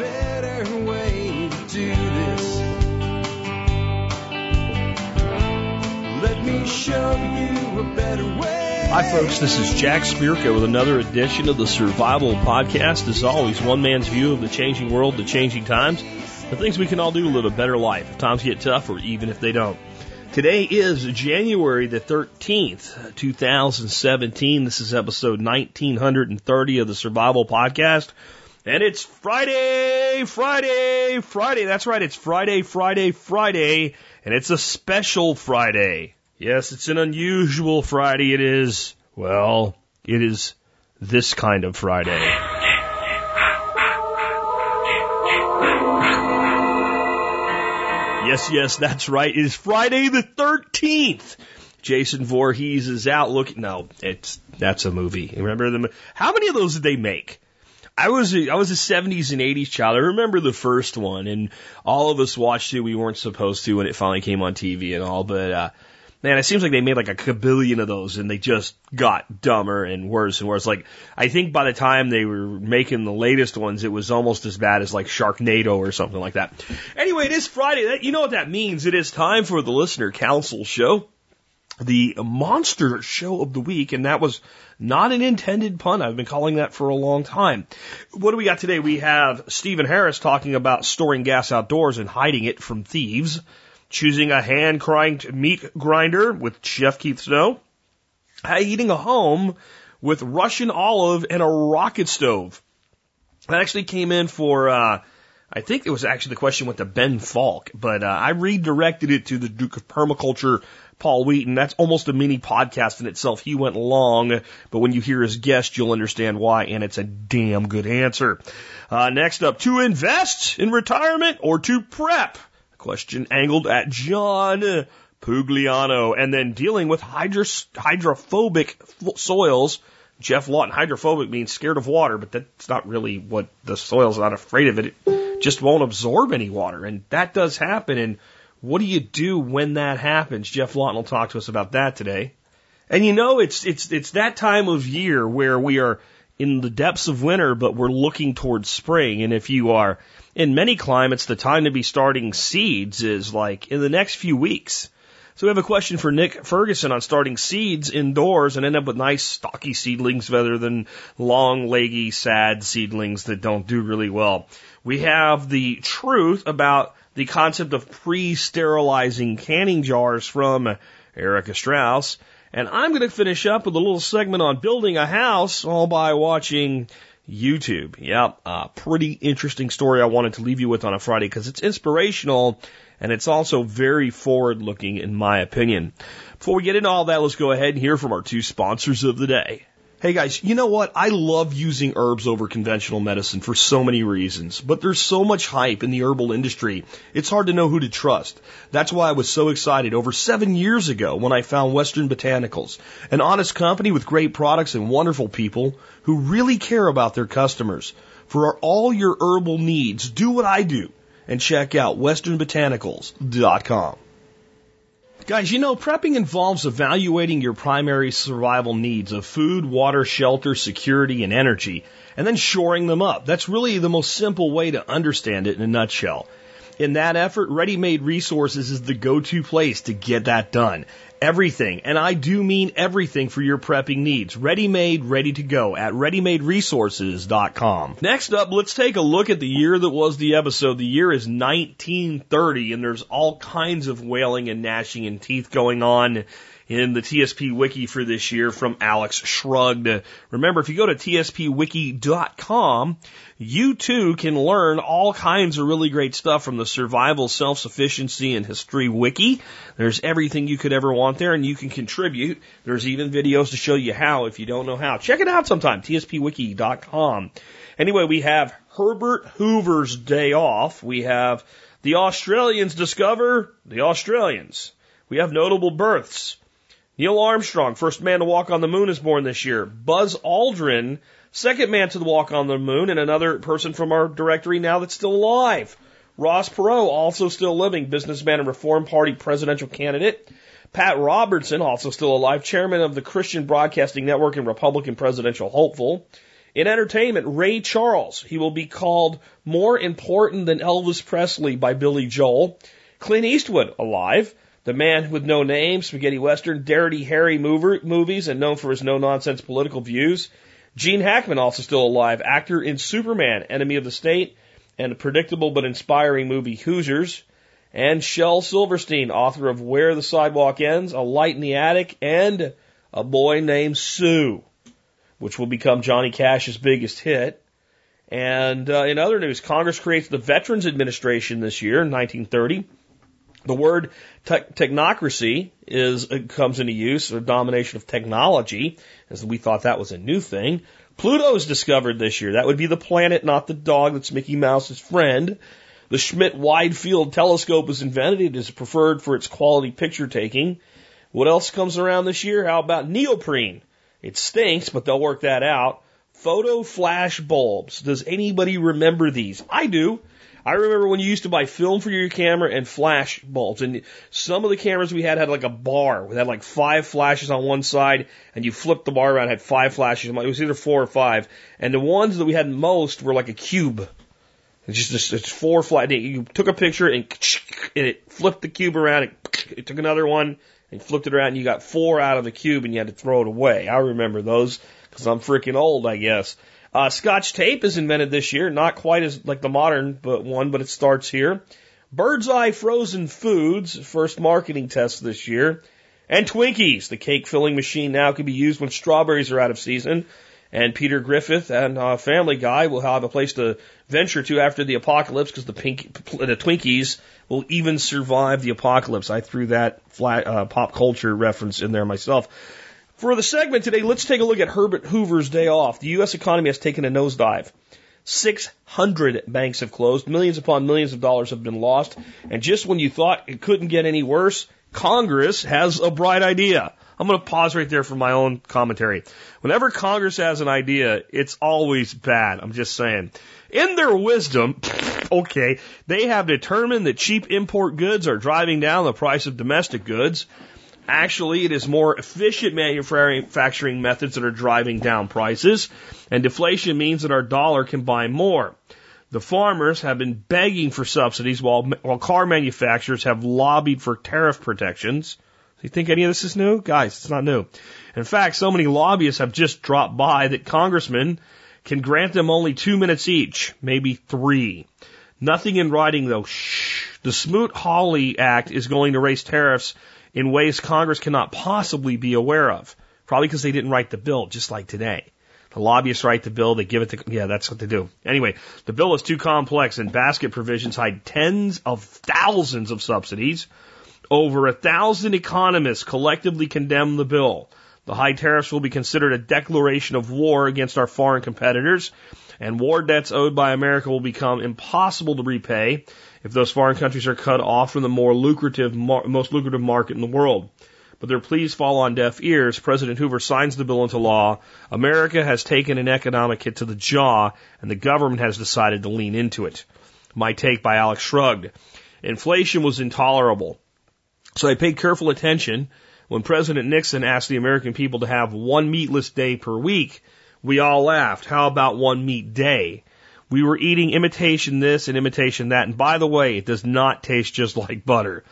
better way to do this. Let me show you a better way. Hi, folks. This is Jack Spirko with another edition of the Survival Podcast. As always, one man's view of the changing world, the changing times, the things we can all do to live a better life if times get tough or even if they don't. Today is January the 13th, 2017. This is episode 1930 of the Survival Podcast. And it's Friday, Friday, Friday. That's right. It's Friday, Friday, Friday. And it's a special Friday. Yes, it's an unusual Friday. It is, well, it is this kind of Friday. Yes, yes, that's right. It is Friday the 13th. Jason Voorhees is out looking. No, it's that's a movie. Remember them? How many of those did they make? I was a, I was a 70s and 80s child. I remember the first one, and all of us watched it. We weren't supposed to when it finally came on TV and all, but uh, man, it seems like they made like a kabillion of those, and they just got dumber and worse and worse. Like I think by the time they were making the latest ones, it was almost as bad as like Sharknado or something like that. Anyway, it is Friday. That, you know what that means? It is time for the listener council show the monster show of the week, and that was not an intended pun. I've been calling that for a long time. What do we got today? We have Stephen Harris talking about storing gas outdoors and hiding it from thieves, choosing a hand meat grinder with Chef Keith Snow, eating a home with Russian olive and a rocket stove. That actually came in for, uh, I think it was actually the question went to Ben Falk, but uh, I redirected it to the Duke of Permaculture Paul Wheaton. That's almost a mini podcast in itself. He went long, but when you hear his guest, you'll understand why, and it's a damn good answer. Uh, next up, to invest in retirement or to prep? Question angled at John Pugliano. And then dealing with hydrophobic soils. Geoff Lawton, hydrophobic means scared of water, but that's not really what the soil's not afraid of it. It just won't absorb any water. And that does happen. And what do you do when that happens? Geoff Lawton will talk to us about that today. And you know, it's, it's, it's that time of year where we are in the depths of winter, but we're looking towards spring. And if you are in many climates, the time to be starting seeds is like in the next few weeks. So we have a question for Nick Ferguson on starting seeds indoors and end up with nice stocky seedlings rather than long, leggy, sad seedlings that don't do really well. We have the truth about the concept of pre-sterilizing canning jars from Erica Strauss. And I'm going to finish up with a little segment on building a house all by watching YouTube. Yep, a pretty interesting story I wanted to leave you with on a Friday because it's inspirational and it's also very forward looking in my opinion. Before we get into all that, let's go ahead and hear from our two sponsors of the day. Hey guys, you know what? I love using herbs over conventional medicine for so many reasons, but there's so much hype in the herbal industry, it's hard to know who to trust. That's why I was so excited over seven years ago when I found Western Botanicals, an honest company with great products and wonderful people who really care about their customers. For all your herbal needs, do what I do and check out westernbotanicals.com. Guys, you know, prepping involves evaluating your primary survival needs of food, water, shelter, security, and energy, and then shoring them up. That's really the most simple way to understand it in a nutshell. In that effort, Ready Made Resources is the go-to place to get that done. Everything, and I do mean everything for your prepping needs. Ready made, ready to go at readymaderesources.com. Next up, let's take a look at the year that was the episode. The year is 1930, and there's all kinds of wailing and gnashing and teeth going on in the TSP wiki for this year from Alex Shrugged. Remember, if you go to tspwiki.com, you too can learn all kinds of really great stuff from the survival, self-sufficiency, and history wiki. There's everything you could ever want there, and you can contribute. There's even videos to show you how if you don't know how. Check it out sometime, tspwiki.com. Anyway, we have Herbert Hoover's day off. We have the Australians discover the Australians. We have notable births. Neil Armstrong, first man to walk on the moon, is born this year. Buzz Aldrin, second man to walk on the moon, and another person from our directory now that's still alive. Ross Perot, also still living, businessman and Reform Party presidential candidate. Pat Robertson, also still alive, chairman of the Christian Broadcasting Network and Republican presidential hopeful. In entertainment, Ray Charles. He will be called more important than Elvis Presley by Billy Joel. Clint Eastwood, alive. The Man with No Name, Spaghetti Western, Dirty Harry mover, movies, and known for his no nonsense political views. Gene Hackman, also still alive, actor in Superman, Enemy of the State, and a predictable but inspiring movie Hoosiers. And Shel Silverstein, author of Where the Sidewalk Ends, A Light in the Attic, and A Boy Named Sue, which will become Johnny Cash's biggest hit. And uh, in other news, Congress creates the Veterans Administration this year, in 1930. The word te- technocracy is comes into use, or domination of technology, as we thought that was a new thing. Pluto is discovered this year. That would be the planet, not the dog that's Mickey Mouse's friend. The Schmidt Wide Field Telescope was invented. It is preferred for its quality picture taking. What else comes around this year? How about neoprene? It stinks, but they'll work that out. Photo flash bulbs. Does anybody remember these? I do. I remember when you used to buy film for your camera and flash bulbs. And some of the cameras we had had like a bar. We had like five flashes on one side, and you flipped the bar around, had five flashes. It was either four or five. And the ones that we had most were like a cube. It's just, just it's four flat. You took a picture and, and it flipped the cube around. And it took another one and flipped it around. And you got four out of the cube, and you had to throw it away. I remember those because I'm freaking old, I guess. Uh, Scotch tape is invented this year, not quite as like the modern but one, but it starts here. Bird's Eye Frozen Foods, first marketing test this year. And Twinkies, the cake filling machine now can be used when strawberries are out of season. And Peter Griffith and uh, Family Guy will have a place to venture to after the apocalypse because the pink, the Twinkies will even survive the apocalypse. I threw that flat, uh, pop culture reference in there myself. For the segment today, let's take a look at Herbert Hoover's day off. The U.S. economy has taken a nosedive. 600 banks have closed. Millions upon millions of dollars have been lost. And just when you thought it couldn't get any worse, Congress has a bright idea. I'm going to pause right there for my own commentary. Whenever Congress has an idea, it's always bad. I'm just saying. In their wisdom, okay, they have determined that cheap import goods are driving down the price of domestic goods. Actually, it is more efficient manufacturing methods that are driving down prices, and deflation means that our dollar can buy more. The farmers have been begging for subsidies while, while car manufacturers have lobbied for tariff protections. Do you think any of this is new? Guys, it's not new. In fact, so many lobbyists have just dropped by that congressmen can grant them only two minutes each, maybe three. Nothing in writing though. Shh. The Smoot-Hawley Act is going to raise tariffs in ways Congress cannot possibly be aware of. Probably because they didn't write the bill, just like today. The lobbyists write the bill, they give it to, yeah, that's what they do. Anyway, the bill is too complex and basket provisions hide tens of thousands of subsidies. Over a thousand economists collectively condemn the bill. The high tariffs will be considered a declaration of war against our foreign competitors, and war debts owed by America will become impossible to repay if those foreign countries are cut off from the more lucrative, most lucrative market in the world. But their pleas fall on deaf ears. President Hoover signs the bill into law. America has taken an economic hit to the jaw, and the government has decided to lean into it. My take by Alex Shrugged. Inflation was intolerable. So I paid careful attention when President Nixon asked the American people to have one meatless day per week. We all laughed. How about one meat day? We were eating imitation this and imitation that. And by the way, it does not taste just like butter.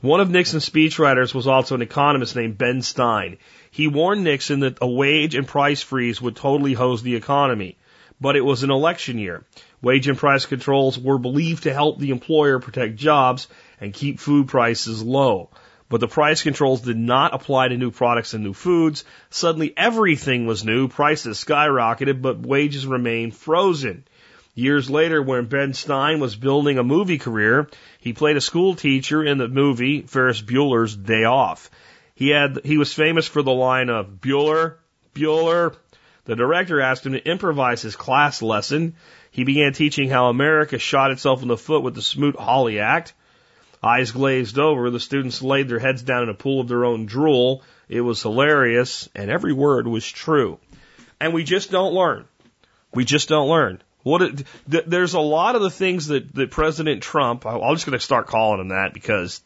One of Nixon's speechwriters was also an economist named Ben Stein. He warned Nixon that a wage and price freeze would totally hose the economy. But it was an election year. Wage and price controls were believed to help the employer protect jobs and keep food prices low. But the price controls did not apply to new products and new foods. Suddenly everything was new, prices skyrocketed, but wages remained frozen. Years later, when Ben Stein was building a movie career, he played a school teacher in the movie Ferris Bueller's Day Off. He had, he was famous for the line of Bueller, Bueller. The director asked him to improvise his class lesson. He began teaching how America shot itself in the foot with the Smoot-Hawley Act. Eyes glazed over, the students laid their heads down in a pool of their own drool. It was hilarious, and every word was true. And we just don't learn. We just don't learn. What it, th- there's a lot of the things that, that President Trump, I'm just going to start calling him that because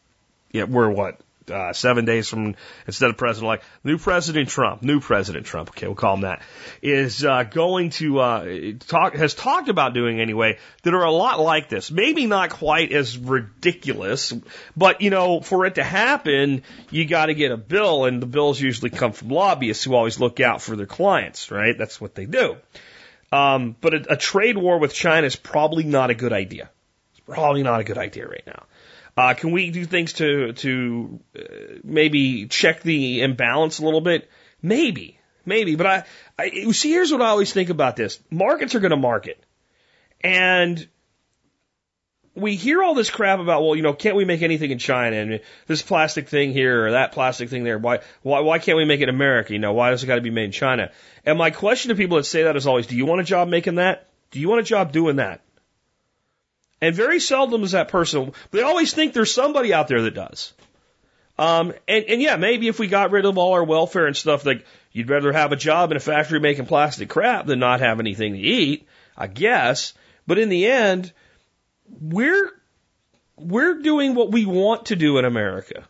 yeah, we're what uh, seven days from instead of president like new President Trump, new President Trump, okay, we'll call him that, is uh, going to uh, talk, has talked about doing anyway, that are a lot like this. Maybe not quite as ridiculous, but you know, for it to happen, you got to get a bill, and the bills usually come from lobbyists who always look out for their clients, right? That's what they do. Um, but a, a trade war with China is probably not a good idea. It's probably not a good idea right now. Uh, can we do things to to uh, maybe check the imbalance a little bit? Maybe, maybe. But I, I see. Here's what I always think about this: markets are going to market, and we hear all this crap about, well, you know, can't we make anything in China and this plastic thing here or that plastic thing there? Why, why, why can't we make it in America? You know, why does it got to be made in China? And my question to people that say that is always, do you want a job making that? Do you want a job doing that? And very seldom is that person. They always think there's somebody out there that does. Um, and, and yeah, maybe if we got rid of all our welfare and stuff, like you'd rather have a job in a factory making plastic crap than not have anything to eat, I guess. But in the end, we're we're doing what we want to do in America,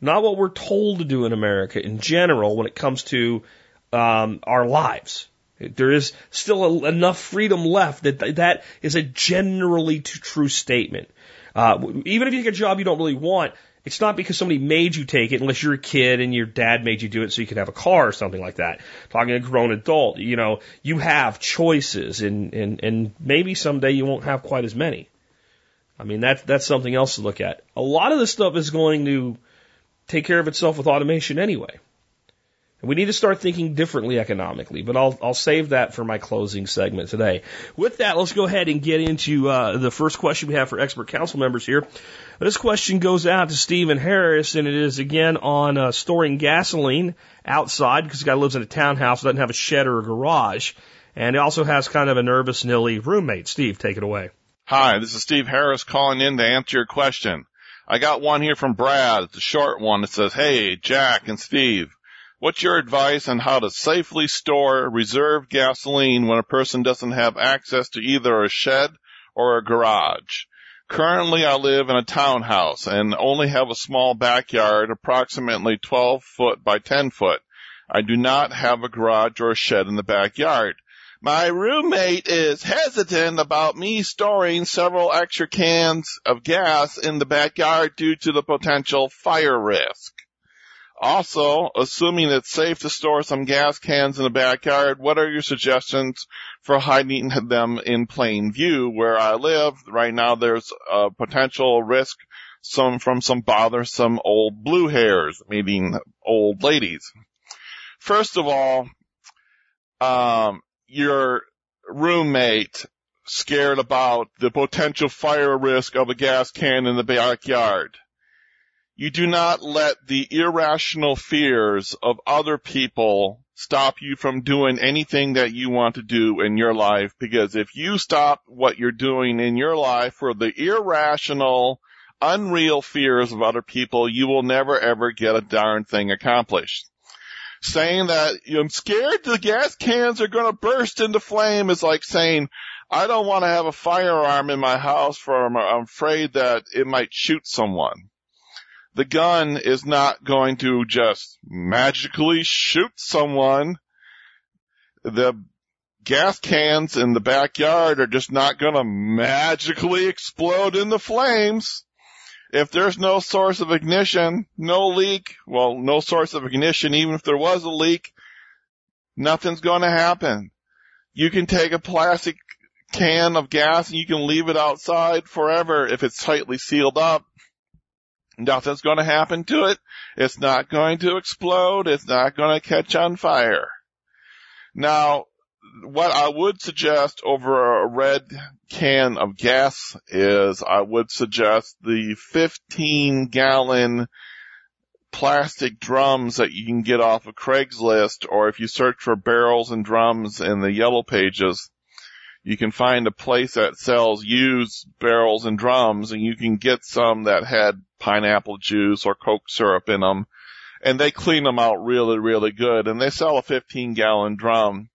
not what we're told to do in America in general when it comes to um, our lives. There is still a, enough freedom left that that is a generally true statement. Uh, even if you get a job you don't really want, it's not because somebody made you take it unless you're a kid and your dad made you do it so you could have a car or something like that. Talking to a grown adult, you know, you have choices and, and, and maybe someday you won't have quite as many. I mean, that's, that's something else to look at. A lot of this stuff is going to take care of itself with automation anyway. And we need to start thinking differently economically, but I'll, I'll save that for my closing segment today. With that, let's go ahead and get into uh, the first question we have for expert council members here. This question goes out to Stephen Harris, and it is again on uh, storing gasoline outside because the guy lives in a townhouse, doesn't have a shed or a garage, and he also has kind of a nervous, nilly roommate. Steve, take it away. Hi, this is Steve Harris calling in to answer your question. I got one here from Brad. It's a short one. It says, Hey, Jack and Steve. What's your advice on how to safely store reserve gasoline when a person doesn't have access to either a shed or a garage? Currently I live in a townhouse and only have a small backyard, approximately 12 foot by 10 foot. I do not have a garage or a shed in the backyard. My roommate is hesitant about me storing several extra cans of gas in the backyard due to the potential fire risk. Also, assuming it's safe to store some gas cans in the backyard, what are your suggestions for hiding them in plain view? Where I live right now, there's a potential risk some from some bothersome old blue hairs, meaning old ladies. First of all, um, your roommate scared about the potential fire risk of a gas can in the backyard. You do not let the irrational fears of other people stop you from doing anything that you want to do in your life because if you stop what you're doing in your life for the irrational, unreal fears of other people, you will never ever get a darn thing accomplished. Saying that I'm scared the gas cans are going to burst into flame is like saying, I don't want to have a firearm in my house for I'm afraid that it might shoot someone the gun is not going to just magically shoot someone. The gas cans in the backyard are just not going to magically explode into flames. If there's no source of ignition, no leak, well, no source of ignition, even if there was a leak, nothing's going to happen. You can take a plastic can of gas and you can leave it outside forever if it's tightly sealed up Nothing's going to happen to it. It's not going to explode. It's not going to catch on fire. Now, what I would suggest over a red can of gas is I would suggest the 15 gallon plastic drums that you can get off of Craigslist or if you search for barrels and drums in the yellow pages, you can find a place that sells used barrels and drums and you can get some that had pineapple juice or Coke syrup in them. And they clean them out really, really good. And they sell a 15 gallon drum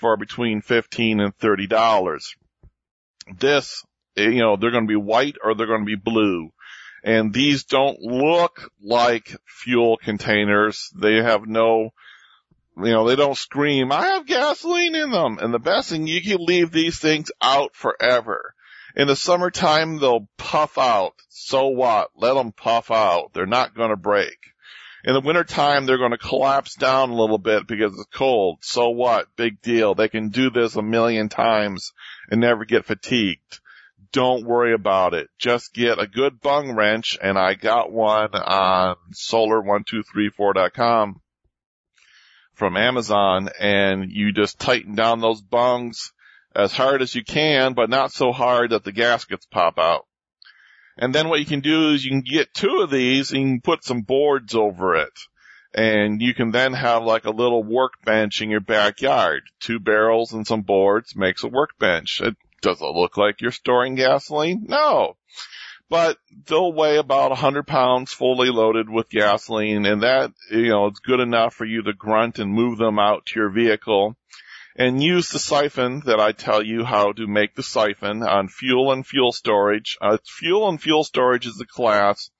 for between 15 and $30. This, eh, you know, they're going to be white or they're going to be blue. And these don't look like fuel containers. They have no, you know, they don't scream, I have gasoline in them. And the best thing, you can leave these things out forever. In the summertime, they'll puff out. So what? Let them puff out. They're not going to break. In the wintertime, they're going to collapse down a little bit because it's cold. So what? Big deal. They can do this a million times and never get fatigued. Don't worry about it. Just get a good bung wrench and I got one on solar1234.com from Amazon and you just tighten down those bungs as hard as you can, but not so hard that the gaskets pop out. And then what you can do is you can get two of these and you can put some boards over it. And you can then have like a little workbench in your backyard. Two barrels and some boards makes a workbench. It does it look like you're storing gasoline? No. But they'll weigh about a hundred pounds fully loaded with gasoline and that, you know, it's good enough for you to grunt and move them out to your vehicle and use the siphon that I tell you how to make the siphon on fuel and fuel storage. Uh, fuel and fuel storage is the class.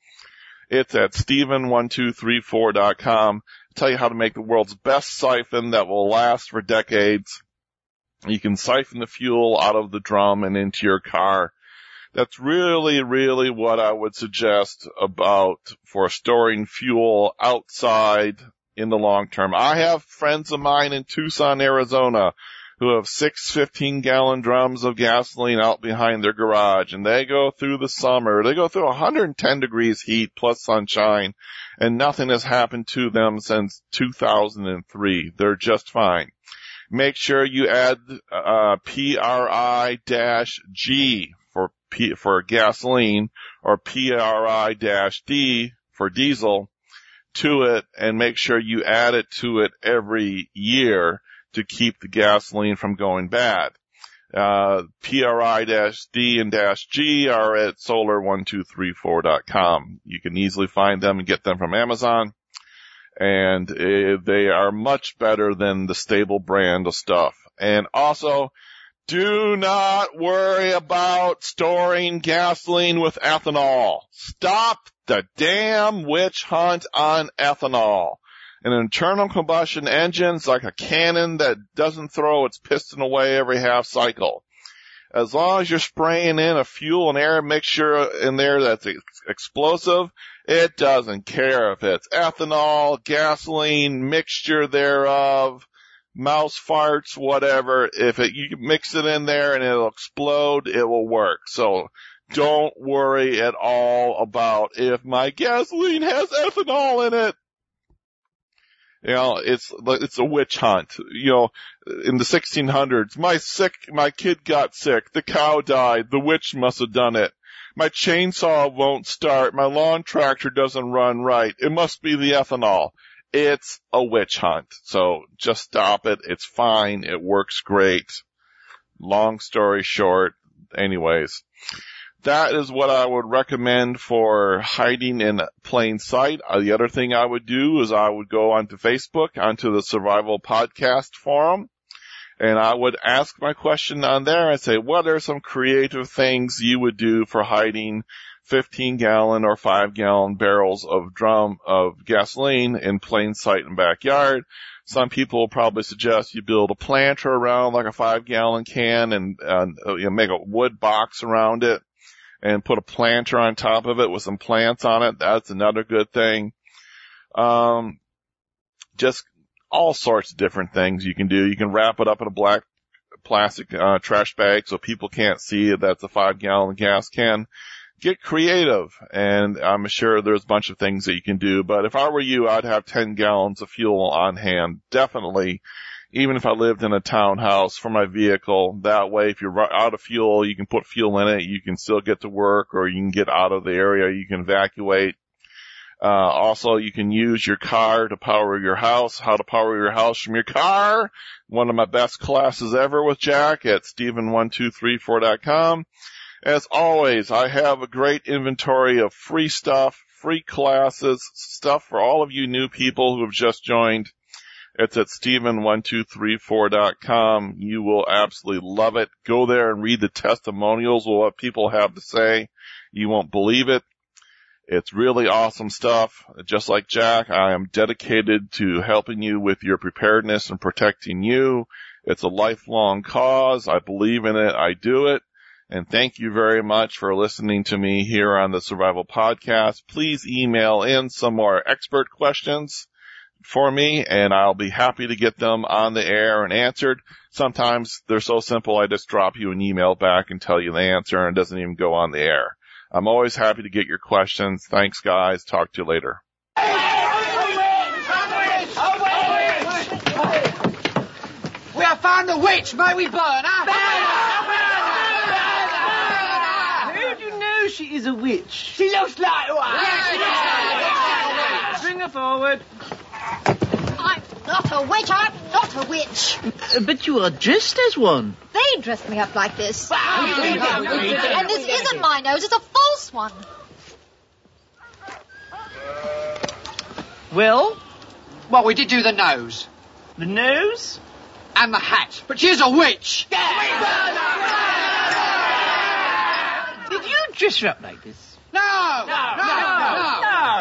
It's at Steven1234.com. I tell you how to make the world's best siphon that will last for decades. You can siphon the fuel out of the drum and into your car. That's really, really what I would suggest about for storing fuel outside in the long term. I have friends of mine in Tucson, Arizona who have six 15 gallon drums of gasoline out behind their garage and they go through the summer. They go through 110 degrees heat plus sunshine and nothing has happened to them since 2003. They're just fine. Make sure you add, uh, PRI-G for P, for gasoline or PRI-D for diesel to it and make sure you add it to it every year to keep the gasoline from going bad. Uh, PRI-D and dash -G are at solar1234.com. You can easily find them and get them from Amazon. And uh, they are much better than the Sta-Bil brand of stuff. And also, do not worry about storing gasoline with ethanol. Stop the damn witch hunt on ethanol. An internal combustion engine's like a cannon that doesn't throw its piston away every half cycle. As long as you're spraying in a fuel and air mixture in there that's ex- explosive, it doesn't care if it's ethanol, gasoline, mixture thereof, mouse farts, whatever. If it, you mix it in there and it'll explode, it will work. So don't worry at all about if my gasoline has ethanol in it. You know, it's, it's a witch hunt. You know, in the 1600s, my sick, my kid got sick, the cow died, the witch must have done it. My chainsaw won't start, my lawn tractor doesn't run right, it must be the ethanol. It's a witch hunt. So just stop it, it's fine, it works great. Long story short, anyways that is what I would recommend for hiding in plain sight. Uh, the other thing I would do is I would go onto Facebook, onto the Survival Podcast Forum, and I would ask my question on there and say, what are some creative things you would do for hiding 15 gallon or 5 gallon barrels of drum of gasoline in plain sight in backyard? Some people will probably suggest you build a planter around like a five gallon can and, and uh, you know, make a wood box around it and put a planter on top of it with some plants on it. That's another good thing. Um, just all sorts of different things you can do. You can wrap it up in a black plastic uh, trash bag so people can't see that's a five gallon gas can. Get creative and I'm sure there's a bunch of things that you can do, but if I were you, I'd have 10 gallons of fuel on hand. Definitely even if I lived in a townhouse for my vehicle. That way, if you're out of fuel, you can put fuel in it. You can still get to work or you can get out of the area. You can evacuate. Uh, also you can use your car to power your house, how to power your house from your car. One of my best classes ever with Jack at Steven1234.com. As always, I have a great inventory of free stuff, free classes, stuff for all of you new people who have just joined. It's at Steven1234.com. You will absolutely love it. Go there and read the testimonials of what people have to say. You won't believe it. It's really awesome stuff. Just like Jack, I am dedicated to helping you with your preparedness and protecting you. It's a lifelong cause. I believe in it. I do it. And thank you very much for listening to me here on the Survival Podcast. Please email in some more expert questions for me and I'll be happy to get them on the air and answered. Sometimes they're so simple I just drop you an email back and tell you the answer and it doesn't even go on the air. I'm always happy to get your questions. Thanks guys. Talk to you later. We have found the witch. May we burn her? How do you know she is a witch? She looks like one. Bring her forward. I'm not a witch. I'm not a witch. Uh, But you are dressed as one. They dressed me up like this. And this isn't my nose. It's a false one. Well, Well, we did do the nose the nose? and the hat, but she's a witch. Did you dress her up like this? No, no, no, no.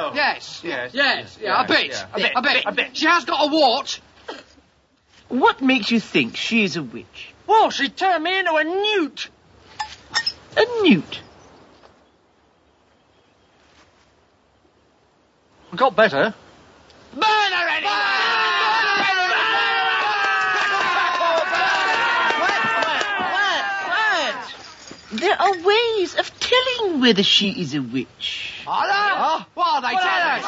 No. Yes, Yes. yes, yeah, a bit, yeah. a bit, A a bit, bit. She has got a wart. What makes you think she is a witch? Well, she turned me into a newt. A newt. Got better. Burn her There are ways of telling whether she is a witch. Are there? What are they? Tell us.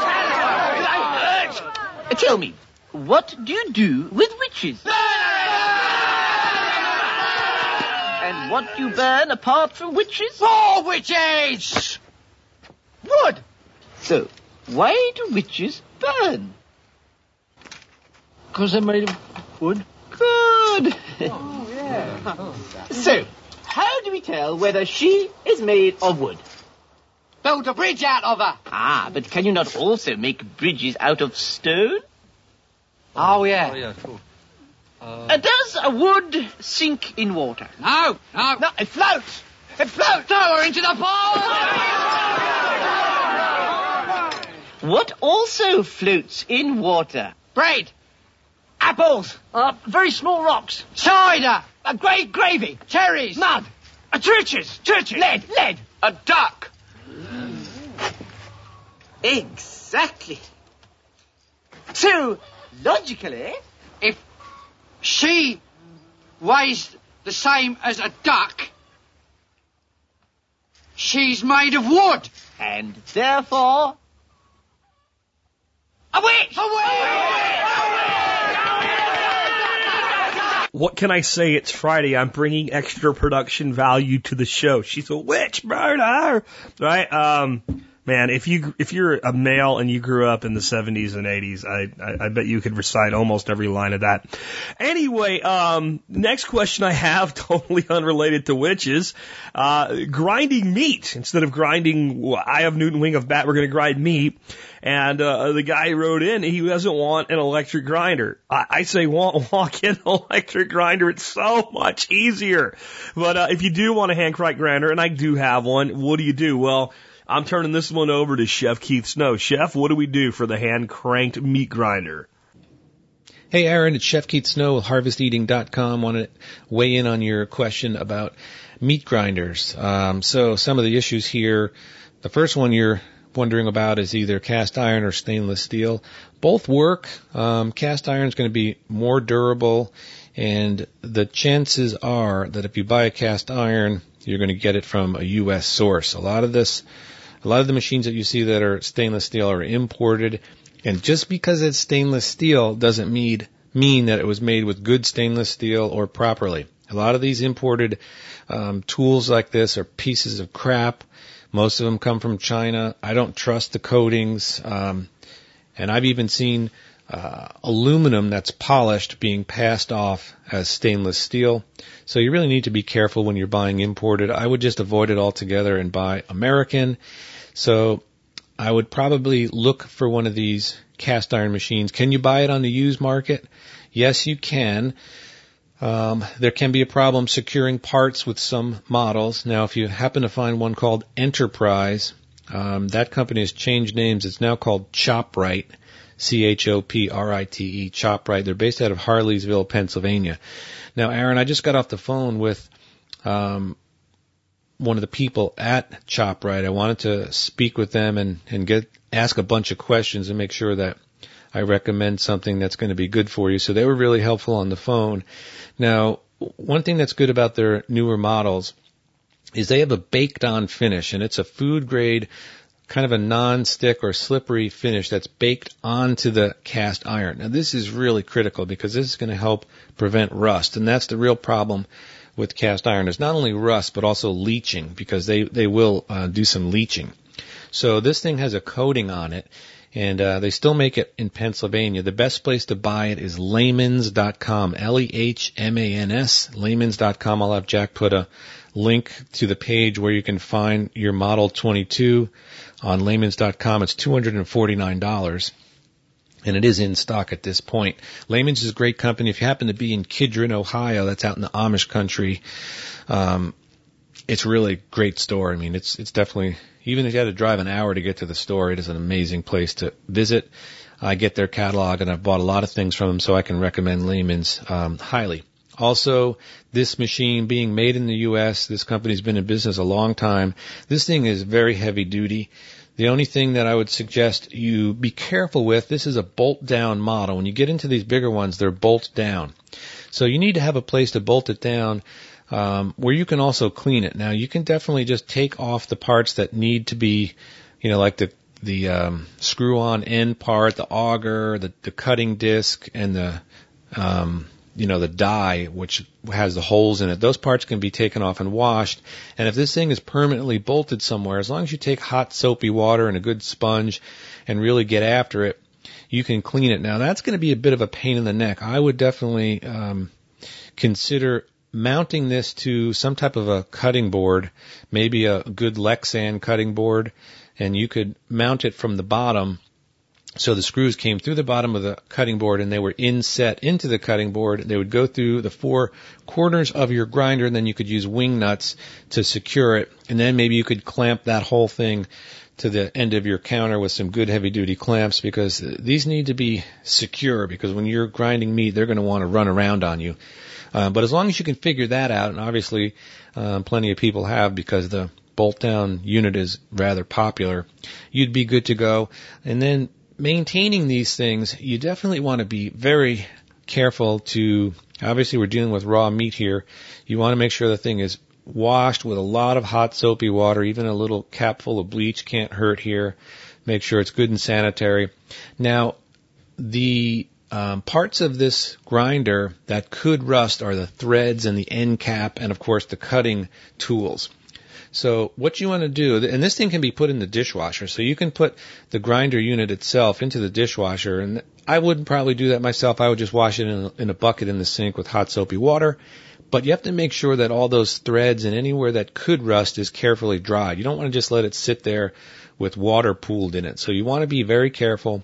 Tell Uh, Tell me, what do you do with witches? And what do you burn apart from witches? More witches! Wood. So, why do witches burn? Because they're made of wood. Good. Oh, yeah. so, how do we tell whether she is made of wood? Build a bridge out of her. Ah, but can you not also make bridges out of stone? Oh, yeah. Oh yeah, Uh, does a wood sink in water? No, no. No, it floats. It floats. Throw her into the bowl. What also floats in water? Bread. Apples. Uh, very small rocks. Cider. A great gravy. Cherries. Mud. Uh, churches. Churches. Lead. Lead. A duck. Exactly. So, logically, If she weighs the same as a duck, she's made of wood. and therefore, A witch. A What can I say? It's Friday. I'm bringing extra production value to the show. She's a witch murder, right? Um, man, if you if you're a male and you grew up in the 70s and 80s, I, I I bet you could recite almost every line of that. Anyway, um, next question I have, totally unrelated to witches, uh, grinding meat instead of grinding I have Newton Wing of Bat. We're going to grind meat. And uh, the guy wrote in, he doesn't want an electric grinder. I, I say, walk, walk in electric grinder. It's so much easier. But uh, if you do want a hand crank grinder, and I do have one, what do you do? Well, I'm turning this one over to Chef Keith Snow. Chef, what do we do for the hand cranked meat grinder? Hey, Aaron, it's Chef Keith Snow with HarvestEating.com. Want to weigh in on your question about meat grinders. Um, so some of the issues here. The first one you're wondering about is either cast iron or stainless steel. Both work. Um, cast iron is going to be more durable, and the chances are that if you buy a cast iron, you're going to get it from a U.S. source. A lot of this, a lot of the machines that you see that are stainless steel are imported, and just because it's stainless steel doesn't mean mean that it was made with good stainless steel or properly. A lot of these imported um, tools like this are pieces of crap. Most of them come from China. I don't trust the coatings. Um, and I've even seen uh, aluminum that's polished being passed off as stainless steel. So you really need to be careful when you're buying imported. I would just avoid it altogether and buy American. So I would probably look for one of these cast iron machines. Can you buy it on the used market? Yes, you can. Um, there can be a problem securing parts with some models. Now, if you happen to find one called Enterprise, Um, that company has changed names. It's now called ChopRite. C-H-O-P-R-I-T-E, ChopRite. They're based out of Harleysville, Pennsylvania. Now, Aaron, I just got off the phone with um, one of the people at ChopRite. I wanted to speak with them and, and get ask a bunch of questions and make sure that I recommend something that's going to be good for you. So they were really helpful on the phone. Now, one thing that's good about their newer models is they have a baked on finish and it's a food grade kind of a non-stick or slippery finish that's baked onto the cast iron. Now this is really critical because this is going to help prevent rust and that's the real problem with cast iron is not only rust but also leaching because they they will uh, do some leaching. So this thing has a coating on it and uh, they still make it in Pennsylvania. The best place to buy it is Lehmans.com, L-E-H-M-A-N-S, Lehmans.com. I'll have Jack put a link to the page where you can find your Model 22 on Lehmans.com. It's $249 and it is in stock at this point. Lehman's is a great company. If you happen to be in Kidron, Ohio, that's out in the Amish country, um, it's really a great store. I mean, it's it's definitely even if you had to drive an hour to get to the store, it is an amazing place to visit. I get their catalog and I've bought a lot of things from them, so I can recommend Lehman's um, highly. Also, this machine being made in the U.S., this company's been in business a long time. This thing is very heavy duty. The only thing that I would suggest you be careful with, this is a bolt down model. When you get into these bigger ones, they're bolt down. So you need to have a place to bolt it down um, where you can also clean it. Now you can definitely just take off the parts that need to be, you know, like the the um, screw on end part, the auger, the, the cutting disc, and the um, you know the die which has the holes in it. Those parts can be taken off and washed. And if this thing is permanently bolted somewhere, as long as you take hot soapy water and a good sponge and really get after it, you can clean it. Now that's going to be a bit of a pain in the neck. I would definitely um, consider mounting this to some type of a cutting board, maybe a good Lexan cutting board, and you could mount it from the bottom. So the screws came through the bottom of the cutting board and they were inset into the cutting board. They would go through the four corners of your grinder and then you could use wing nuts to secure it. And then maybe you could clamp that whole thing to the end of your counter with some good heavy duty clamps because these need to be secure because when you're grinding meat, they're going to want to run around on you. Uh, but as long as you can figure that out, and obviously um, plenty of people have because the bolt down unit is rather popular, you'd be good to go. And then maintaining these things, you definitely want to be very careful to, obviously we're dealing with raw meat here. You want to make sure the thing is washed with a lot of hot soapy water, even a little cap full of bleach can't hurt here. Make sure it's good and sanitary. Now, the um, parts of this grinder that could rust are the threads and the end cap, and of course the cutting tools. So what you want to do, and this thing can be put in the dishwasher, so you can put the grinder unit itself into the dishwasher, and I wouldn't probably do that myself. I would just wash it in a, in a bucket in the sink with hot soapy water. But you have to make sure that all those threads and anywhere that could rust is carefully dried. You don't want to just let it sit there with water pooled in it. So you want to be very careful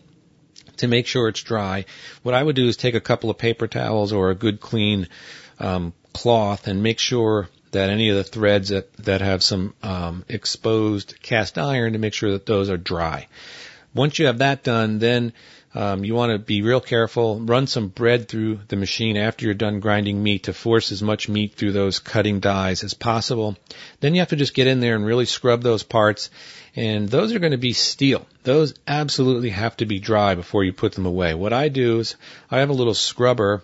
to make sure it's dry. What I would do is take a couple of paper towels or a good clean um, cloth and make sure that any of the threads that, that have some um, exposed cast iron to make sure that those are dry. Once you have that done, then um, you want to be real careful. Run some bread through the machine after you're done grinding meat to force as much meat through those cutting dies as possible. Then you have to just get in there and really scrub those parts and those are going to be steel. Those absolutely have to be dry before you put them away. What I do is I have a little scrubber,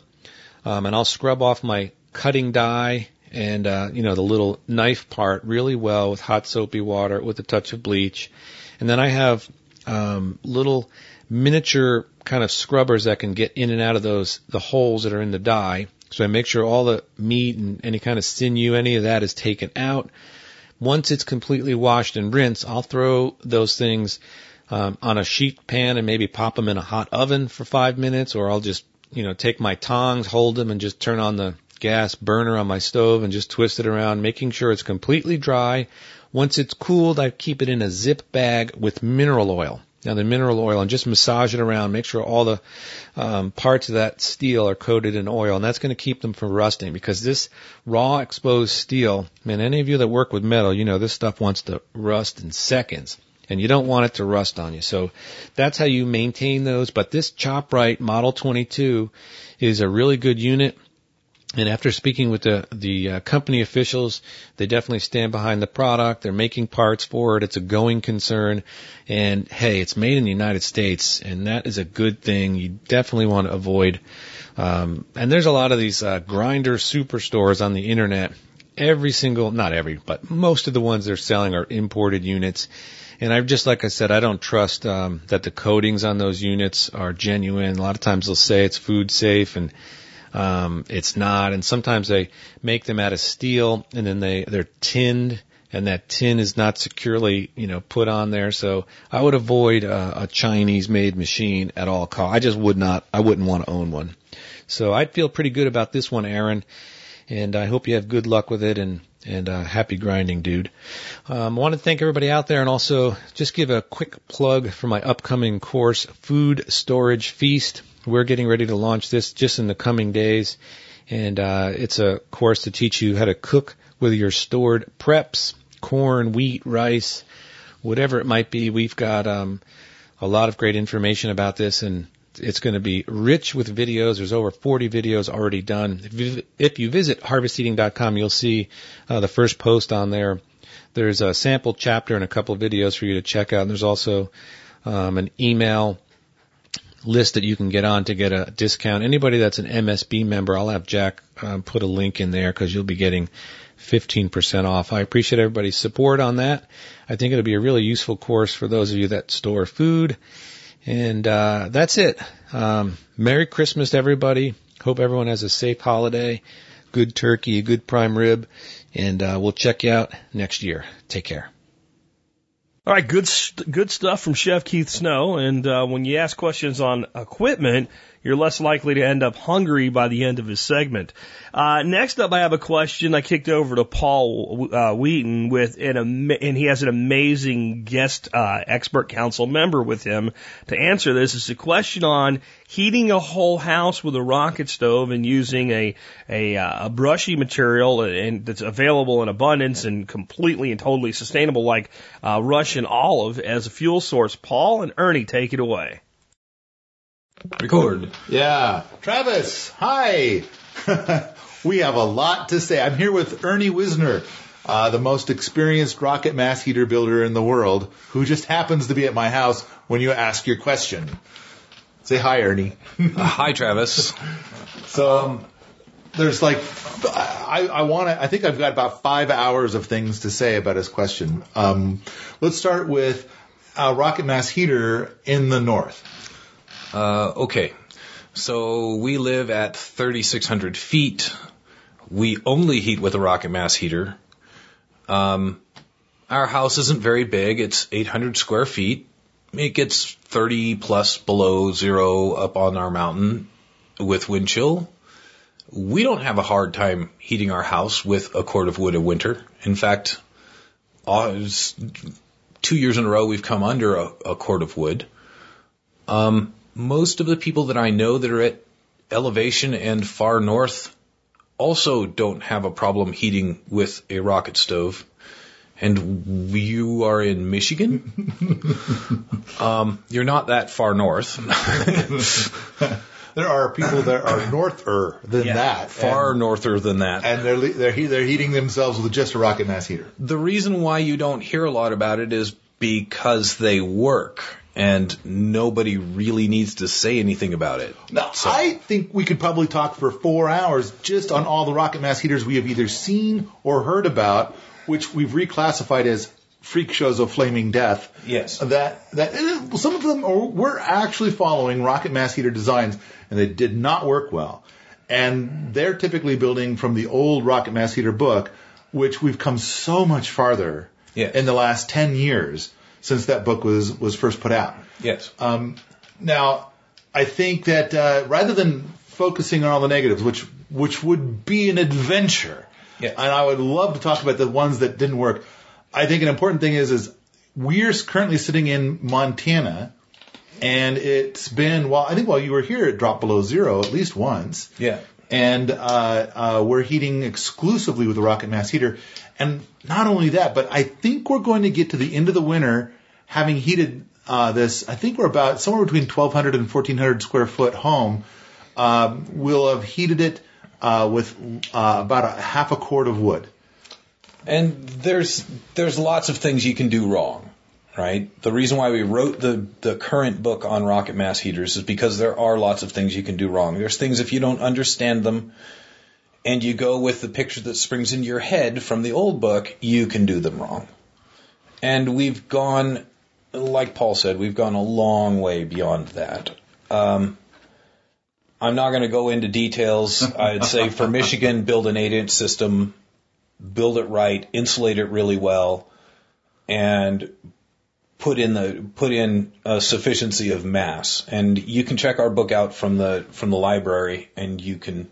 um, and I'll scrub off my cutting die and uh, you know the little knife part really well with hot soapy water with a touch of bleach, and then I have um, little miniature kind of scrubbers that can get in and out of those the holes that are in the die. So I make sure all the meat and any kind of sinew, any of that is taken out. Once it's completely washed and rinsed, I'll throw those things um, on a sheet pan and maybe pop them in a hot oven for five minutes, or I'll just you know take my tongs, hold them, and just turn on the gas burner on my stove and just twist it around, making sure it's completely dry. Once it's cooled, I keep it in a zip bag with mineral oil. Now the mineral oil and just massage it around, make sure all the um, parts of that steel are coated in oil, and that's going to keep them from rusting because this raw exposed steel, man, any of you that work with metal, you know this stuff wants to rust in seconds. and you don't want it to rust on you. So that's how you maintain those. But this ChopRite Model 22 is a really good unit. And after speaking with the the uh, company officials, they definitely stand behind the product. They're making parts for it. It's a going concern, and hey, it's made in the United States, and that is a good thing. You definitely want to avoid. Um, and there's a lot of these uh, grinder superstores on the internet. Every single, not every, but most of the ones they're selling are imported units. And I just like I said, I don't trust um, that the coatings on those units are genuine. A lot of times they'll say it's food safe and um, it's not, and sometimes they make them out of steel, and then they they're tinned, and that tin is not securely you know put on there. So I would avoid uh, a Chinese-made machine at all costs. I just would not. I wouldn't want to own one. So I'd feel pretty good about this one, Aaron, and I hope you have good luck with it and and uh, happy grinding, dude. Um, I want to thank everybody out there and also just give a quick plug for my upcoming course, Food Storage Feast. We're getting ready to launch this just in the coming days, and uh, it's a course to teach you how to cook with your stored preps, corn, wheat, rice, whatever it might be. We've got um, a lot of great information about this, and it's going to be rich with videos. There's over 40 videos already done. If you, if you visit harvesteating.com, you'll see uh, the first post on there. There's a sample chapter and a couple of videos for you to check out. And there's also um, an email list that you can get on to get a discount. Anybody that's an MSB member, I'll have Jack um, put a link in there because you'll be getting 15% off. I appreciate everybody's support on that. I think it'll be a really useful course for those of you that store food. And uh, that's it. Um, Merry Christmas to everybody. Hope everyone has a safe holiday, good turkey, a good prime rib, and uh, we'll check you out next year. Take care. All right, good good stuff from Chef Keith Snow. And uh, when you ask questions on equipment, you're less likely to end up hungry by the end of his segment. Uh, next up, I have a question I kicked over to Paul uh, Wheaton with an and he has an amazing guest uh, expert council member with him to answer this. It's a question on heating a whole house with a rocket stove and using a a, uh, a brushy material and that's available in abundance and completely and totally sustainable, like uh, Russian olive as a fuel source. Paul and Ernie, take it away. Record. Yeah. Travis, hi. we have a lot to say. I'm here with Ernie Wisner, uh, the most experienced rocket mass heater builder in the world, who just happens to be at my house when you ask your question. Say hi, Ernie. Uh, hi, Travis. So, um, there's like, I, I want to, I think I've got about five hours of things to say about his question. Um, let's start with a rocket mass heater in the north. Uh, okay. So we live at 3,600 feet. We only heat with a rocket mass heater. Um, our house isn't very big. It's 800 square feet. It gets 30 plus below zero up on our mountain with wind chill. We don't have a hard time heating our house with a cord of wood in winter. In fact, uh, two years in a row we've come under a, a cord of wood. Um, most of the people that I know that are at elevation and far north also don't have a problem heating with a rocket stove. And you are in Michigan? um, you're not that far north. there are people that are norther than Yeah, that. far and, norther than that. and they're, they're, they're heating themselves with just a rocket mass heater. The reason why you don't hear a lot about it is because they work and nobody really needs to say anything about it. Now, I think we could probably talk for four hours just on all the rocket mass heaters we have either seen or heard about, which we've reclassified as freak shows of flaming death. Yes. That that eh, some of them are, were actually following rocket mass heater designs, and they did not work well. And they're typically building from the old rocket mass heater book, which we've come so much farther Yes. in the last ten years since that book was was first put out. Yes. Um, now, I think that uh, rather than focusing on all the negatives, which which would be an adventure, and I would love to talk about the ones that didn't work. I think an important thing is is we're currently sitting in Montana, and it's been while I think while you were here, it dropped below zero at least once. Yeah. And uh, uh, we're heating exclusively with a rocket mass heater. And not only that, but I think we're going to get to the end of the winter having heated uh, this, I think we're about somewhere between 1,200 and 1,400 square foot home. Um, we'll have heated it uh, with uh, about a half a cord of wood. And there's there's lots of things you can do wrong, right? The reason why we wrote the the current book on rocket mass heaters is because there are lots of things you can do wrong. There's things if you don't understand them and you go with the picture that springs into your head from the old book, you can do them wrong. And we've gone like Paul said, we've gone a long way beyond that. Um, I'm not going to go into details. I'd say for Michigan, build an 8 inch system, build it right, insulate it really well, and put in the put in a sufficiency of mass. And you can check our book out from the from the library, and you can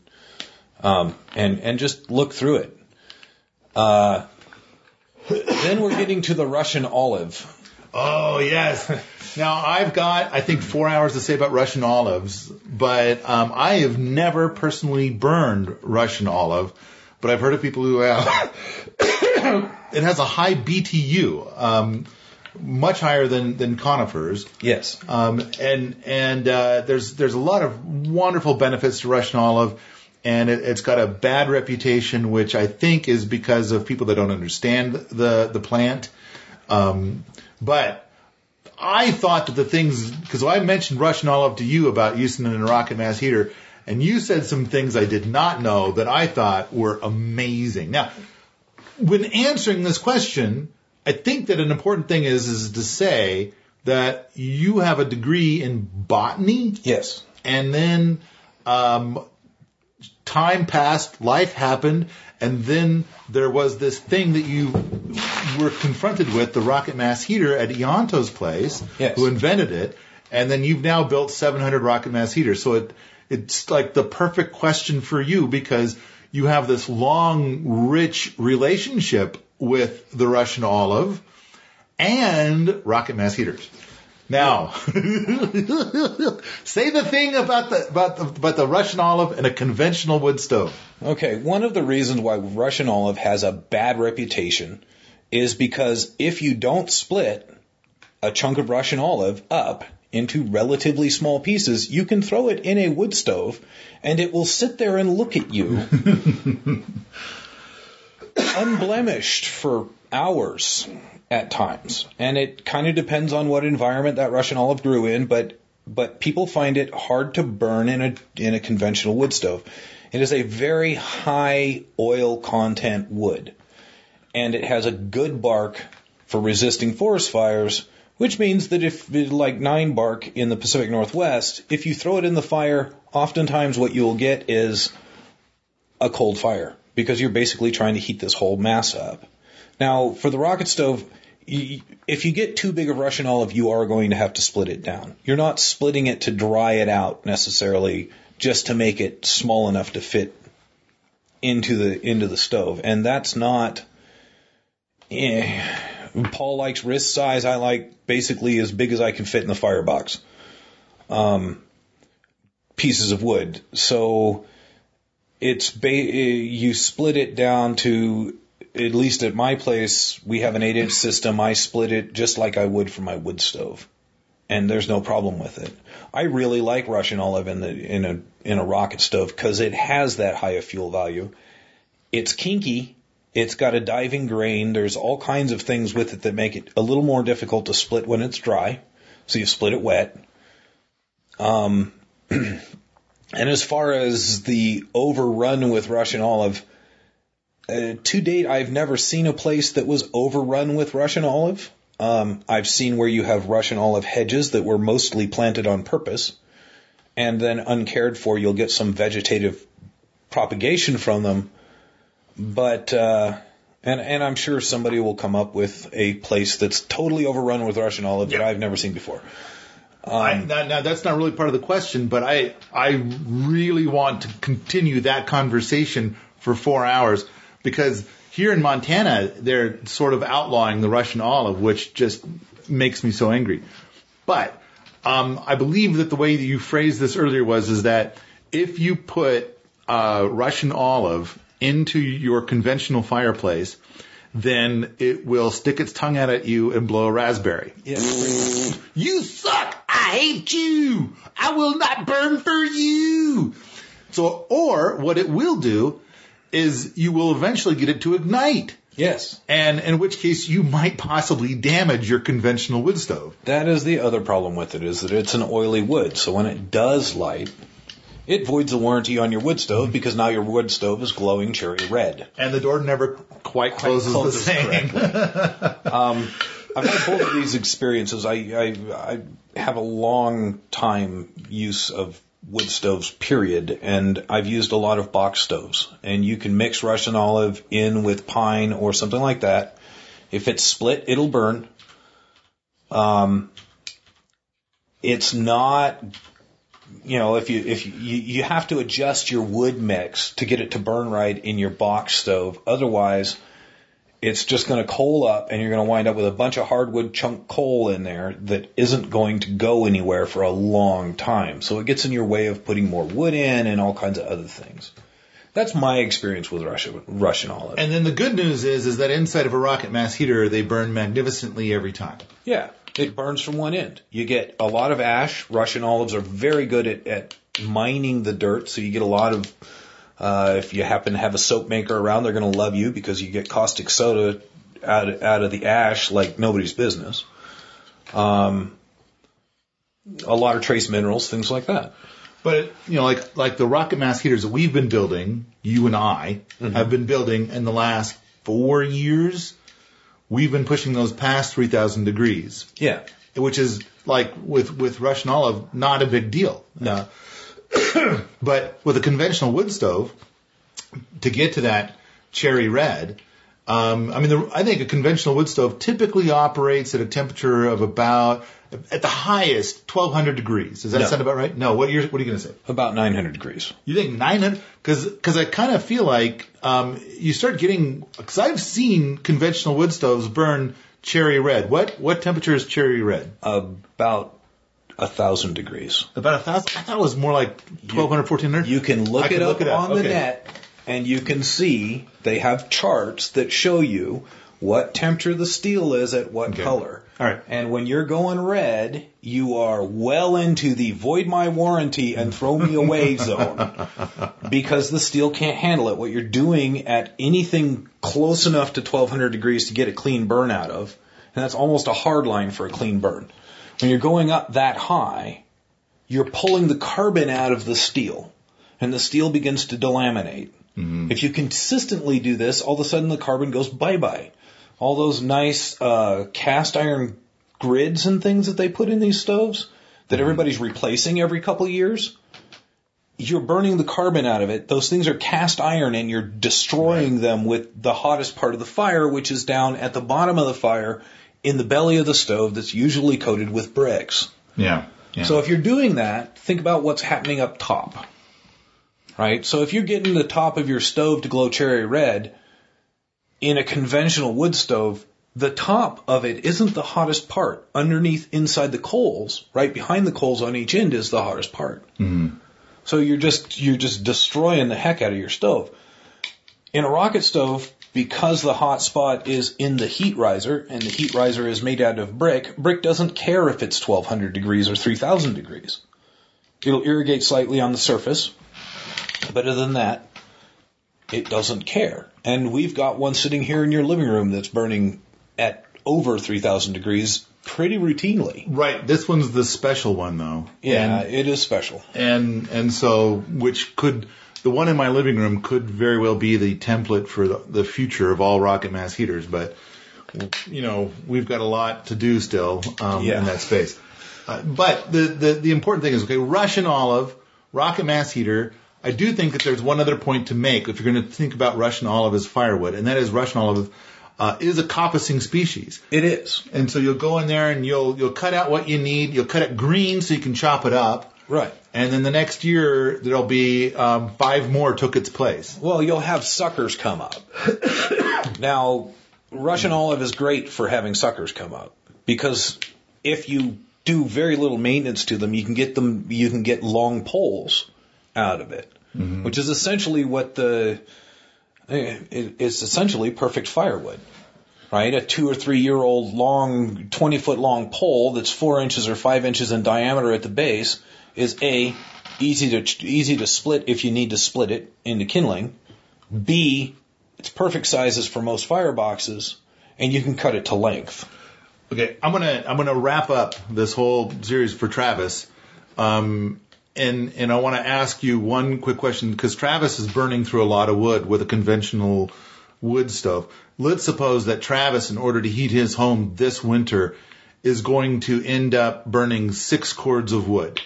um, and and just look through it. Uh, then we're getting to the Russian olive. Oh yes. Now I've got I think four hours to say about Russian olives, but um, I have never personally burned Russian olive, but I've heard of people who have. it has a high BTU, um, much higher than than conifers. Yes. Um, and and uh, there's there's a lot of wonderful benefits to Russian olive, and it, it's got a bad reputation, which I think is because of people that don't understand the the plant. Um, but I thought that the things, because I mentioned Russian olive to you about using it in a rocket mass heater, and you said some things I did not know that I thought were amazing. Now, when answering this question, I think that an important thing is is to say that you have a degree in botany. Yes. And then um, time passed, life happened, and then there was this thing that you were confronted with, the rocket mass heater at Ianto's place, Yes. who invented it, and then you've now built 700 rocket mass heaters. So it it's like the perfect question for you because you have this long, rich relationship with the Russian olive and rocket mass heaters. Now, say the thing about the about the, about the Russian olive and a conventional wood stove. Okay, one of the reasons why Russian olive has a bad reputation is because if you don't split a chunk of Russian olive up into relatively small pieces, you can throw it in a wood stove and it will sit there and look at you unblemished for hours at times. And it kind of depends on what environment that Russian olive grew in, but but people find it hard to burn in a in a conventional wood stove. It is a very high oil content wood, and it has a good bark for resisting forest fires, which means that if like nine bark in the Pacific Northwest, if you throw it in the fire, oftentimes what you'll get is a cold fire because you're basically trying to heat this whole mass up. Now, for the rocket stove, if you get too big of Russian olive, you are going to have to split it down. You're not splitting it to dry it out necessarily, just to make it small enough to fit into the into the stove, and that's not. Eh, Paul likes wrist size. I like basically as big as I can fit in the firebox. Um, pieces of wood. So it's ba- eh, you split it down to at least at my place we have an eight inch system. I split it just like I would for my wood stove, and there's no problem with it. I really like Russian olive in the in a in a rocket stove because it has that high of fuel value. It's kinky. It's got a diving grain. There's all kinds of things with it that make it a little more difficult to split when it's dry. So you split it wet. Um, and as far as the overrun with Russian olive, uh, to date, I've never seen a place that was overrun with Russian olive. Um, I've seen where you have Russian olive hedges that were mostly planted on purpose, and then uncared for, you'll get some vegetative propagation from them. But uh, and and I'm sure somebody will come up with a place that's totally overrun with Russian olive that I've never seen before. I, now, now that's not really part of the question, but I I really want to continue that conversation for four hours because here in Montana they're sort of outlawing the Russian olive, which just makes me so angry. But um, I believe that the way that you phrased this earlier was is that if you put uh, Russian olive into your conventional fireplace, then it will stick its tongue out at you and blow a raspberry. You suck! I hate you! I will not burn for you! So, or what it will do is you will eventually get it to ignite. Yes. And in which case you might possibly damage your conventional wood stove. That is the other problem with it is that it's an oily wood. So when it does light, it voids the warranty on your wood stove because now your wood stove is glowing cherry red. And the door never quite closes, closes the same. Um, I've had both of these experiences. I, I, I have a long time use of wood stoves, period, and I've used a lot of box stoves. And you can mix Russian olive in with pine or something like that. If it's split, it'll burn. Um, it's not, you know, if you if you you have to adjust your wood mix to get it to burn right in your box stove. Otherwise, it's just going to coal up and you're going to wind up with a bunch of hardwood chunk coal in there that isn't going to go anywhere for a long time. So it gets in your way of putting more wood in and all kinds of other things. That's my experience with Russian Russian olive. And then the good news is, is that inside of a rocket mass heater, they burn magnificently every time. Yeah, it burns from one end. You get a lot of ash. Russian olives are very good at, at mining the dirt, so you get a lot of. Uh, if you happen to have a soap maker around, they're going to love you because you get caustic soda out of, out of the ash like nobody's business. Um, a lot of trace minerals, things like that. But you know, like like the rocket mass heaters that we've been building, you and I have been building in the last four years. We've been pushing those past three thousand degrees, Yeah. which is like with with Russian olive, not a big deal. Uh, but with a conventional wood stove, to get to that cherry red, um, I mean, the, I think a conventional wood stove typically operates at a temperature of about at the highest 1200 degrees. Does that No. sound about right? No. What are you what are you going to say? About 900 degrees. You think 900? Because because I kind of feel like um, you start getting because I've seen conventional wood stoves burn cherry red. What what temperature is cherry red? About a thousand degrees. About a thousand. I thought it was more like 1200, 1400. You can look I it can up look it up. on the Okay. net and you can see they have charts that show you what temperature the steel is at what Okay. color. All right. And when you're going red, you are well into the void my warranty and throw me away zone because the steel can't handle it. What you're doing at anything close enough to 1200 degrees to get a clean burn out of, and that's almost a hard line for a clean burn. When you're going up that high, you're pulling the carbon out of the steel and the steel begins to delaminate. If you consistently do this, all of a sudden the carbon goes bye bye. All those nice uh, cast iron grids and things that they put in these stoves that everybody's replacing every couple of years, you're burning the carbon out of it. Those things are cast iron and you're destroying them with the hottest part of the fire, which is down at the bottom of the fire in the belly of the stove that's usually coated with bricks. Yeah. yeah. So if you're doing that, think about what's happening up top. Right? So if you're getting the top of your stove to glow cherry red in a conventional wood stove, the top of it isn't the hottest part. Underneath, inside the coals, right behind the coals on each end is the hottest part. Mhm. So you're just you're just destroying the heck out of your stove. In a rocket stove, because the hot spot is in the heat riser and the heat riser is made out of brick, brick doesn't care if it's 1200 degrees or 3000 degrees. It'll irrigate slightly on the surface, but other than that, it doesn't care. And we've got one sitting here in your living room that's burning at over 3000 degrees pretty routinely. right. This one's the special one though. Yeah, And- it is special. and and so which could the one in my living room could very well be the template for the, the future of all rocket mass heaters but you know we've got a lot to do still um, Yeah. in that space uh, but the, the the important thing is okay russian olive rocket mass heater i do think that there's one other point to make if you're going to think about russian olive as firewood and that is russian olive uh, is a coppicing species It is. and so you'll go in there and you'll you'll cut out what you need you'll cut it green so you can chop it up Right. And then the next year there'll be um, five more took its place. Well, you'll have suckers come up. now, Russian olive is great for having suckers come up because if you do very little maintenance to them, you can get them, you can get long poles out of it, which is essentially what the, it's essentially perfect firewood. right? A two or three year old long, 20 foot long pole that's four inches or five inches in diameter at the base is A, easy to, easy to split if you need to split it into kindling. B, it's perfect sizes for most fireboxes and you can cut it to length. Okay, I'm gonna I'm gonna wrap up this whole series for Travis, um, and and I want to ask you one quick question because Travis is burning through a lot of wood with a conventional wood stove. Let's suppose that Travis, in order to heat his home this winter, is going to end up burning six cords of wood.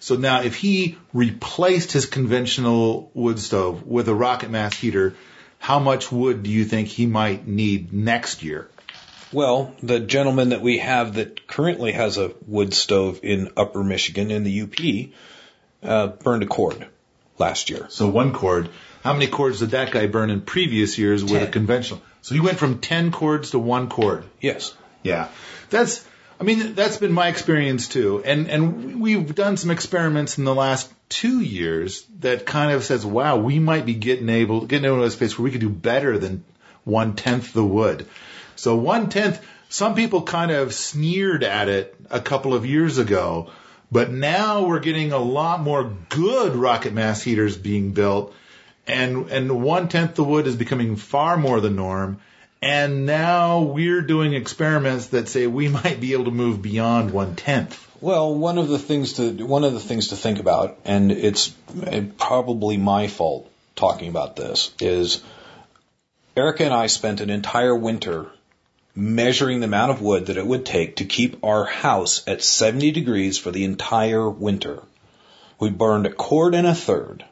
So now, if he replaced his conventional wood stove with a rocket mass heater, how much wood do you think he might need next year? Well, the gentleman that we have that currently has a wood stove in Upper Michigan in the UP uh, burned a cord last year. So one cord. How many cords did that guy burn in previous years with a conventional? So he went from 10 cords to one cord. Yes. Yeah. That's, I mean, that's been my experience too. And, and we've done some experiments in the last two years that kind of says, wow, we might be getting able, getting into a space where we could do better than one tenth the wood. So one tenth, some people kind of sneered at it a couple of years ago, but now we're getting a lot more good rocket mass heaters being built and and one tenth the wood is becoming far more the norm. And now we're doing experiments that say we might be able to move beyond one tenth. Well, one of the things to one of the things to think about, and it's probably my fault talking about this, is Erica and I spent an entire winter measuring the amount of wood that it would take to keep our house at 70 degrees for the entire winter. We burned a cord and a 3rd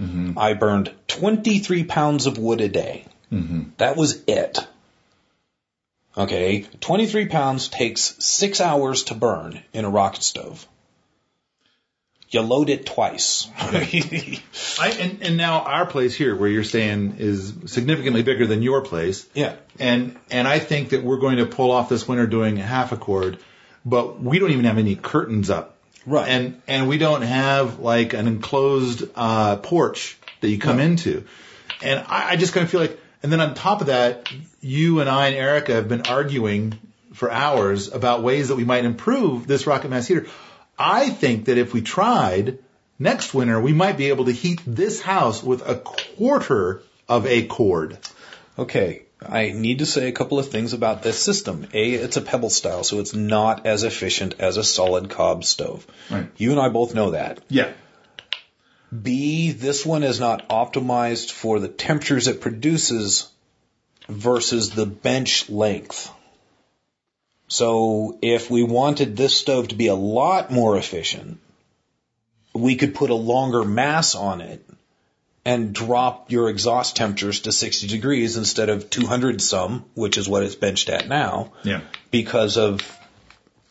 mm-hmm. I burned 23 pounds of wood a day. Mm-hmm. That was it. Okay, 23 pounds takes six hours to burn in a rocket stove. You load it twice. I, and, and now our place here, where you're staying, is significantly bigger than your place. yeah. And and I think that we're going to pull off this winter doing half a cord, but we don't even have any curtains up. Right. And and we don't have like an enclosed uh, porch that you come into. And I, I just kind of feel like, and then on top of that, you and I and Erica have been arguing for hours about ways that we might improve this rocket mass heater. I think that if we tried next winter, we might be able to heat this house with a quarter of a cord. Okay, I need to say a couple of things about this system. A, it's a pebble style, so it's not as efficient as a solid cob stove. Right. You and I both know that. Yeah. B, this one is not optimized for the temperatures it produces versus the bench length. So if we wanted this stove to be a lot more efficient, we could put a longer mass on it and drop your exhaust temperatures to 60 degrees instead of 200 some, which is what it's benched at now, Yeah. because of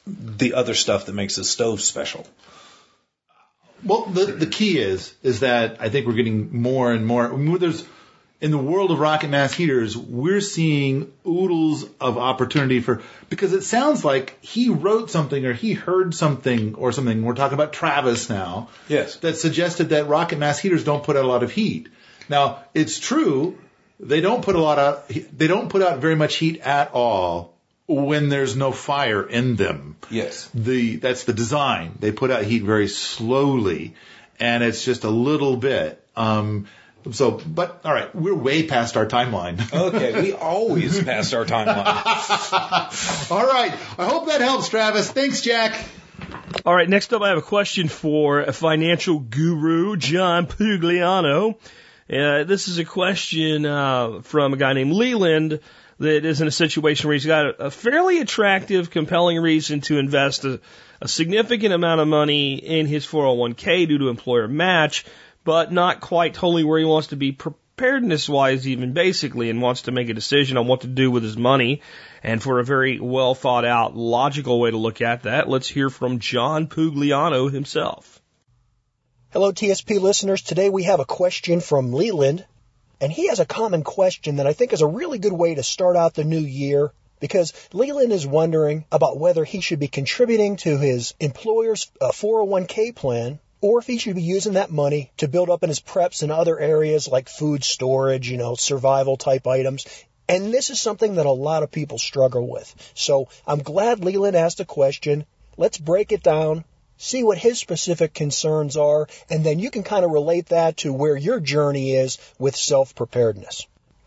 the other stuff that makes the stove special. Well, the the key is is that I think we're getting more and more. I mean, There's in the world of rocket mass heaters, we're seeing oodles of opportunity for because it sounds like he wrote something or he heard something or something. We're talking about Travis now. Yes. That suggested that rocket mass heaters don't put out a lot of heat. Now it's true they don't put a lot of they don't put out very much heat at all when there's no fire in them Yes. the that's the design. They put out heat very slowly, and it's just a little bit. Um, so, but all right, we're way past our timeline. Okay, we always passed our timeline. all right, I hope that helps, Travis. Thanks, Jack. All right, next up, I have a question for a financial guru, John Pugliano. Uh, this is a question uh, from a guy named Leland that is in a situation where he's got a, fairly attractive, compelling reason to invest a, a significant amount of money in his 401k due to employer match, but not quite totally where he wants to be preparedness wise, even basically, and wants to make a decision on what to do with his money. And for a very well thought out, logical way to look at that, let's hear from John Pugliano himself. Hello, TSP listeners. Today we have a question from Leland, and he has a common question that I think is a really good way to start out the new year because Leland is wondering about whether he should be contributing to his employer's uh, 401k plan or if he should be using that money to build up in his preps in other areas like food storage, you know, survival type items. And this is something that a lot of people struggle with. So I'm glad Leland asked a question. Let's break it down, see what his specific concerns are, and then you can kind of relate that to where your journey is with self preparedness.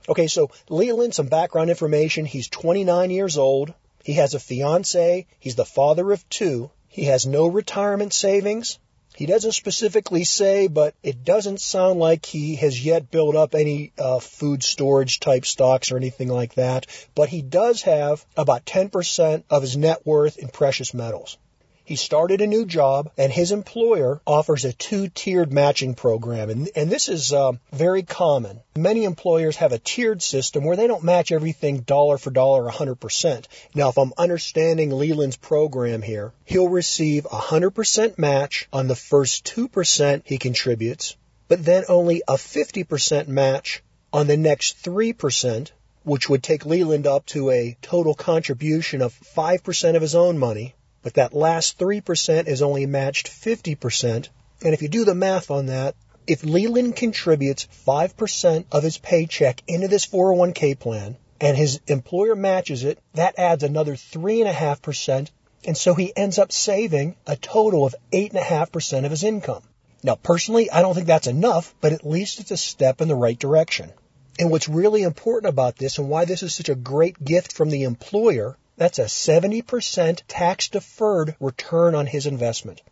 Okay, so Leland, some background information. He's 29 years old. He has a fiance. He's the father of two. He has no retirement savings. He doesn't specifically say, but it doesn't sound like he has yet built up any uh, food storage type stocks or anything like that. But he does have about 10% of his net worth in precious metals. He started a new job, and his employer offers a two-tiered matching program, and, and this is uh, very common. Many employers have a tiered system where they don't match everything dollar for dollar 100%. Now, if I'm understanding Leland's program here, he'll receive a 100% match on the first 2% he contributes, but then only a 50% match on the next 3%, which would take Leland up to a total contribution of 5% of his own money but that last 3% is only matched 50%. And if you do the math on that, if Leland contributes 5% of his paycheck into this 401k plan and his employer matches it, that adds another 3.5%. And so he ends up saving a total of 8.5% of his income. Now, personally, I don't think that's enough, but at least it's a step in the right direction. And what's really important about this and why this is such a great gift from the employer that's a 70% tax deferred return on his investment.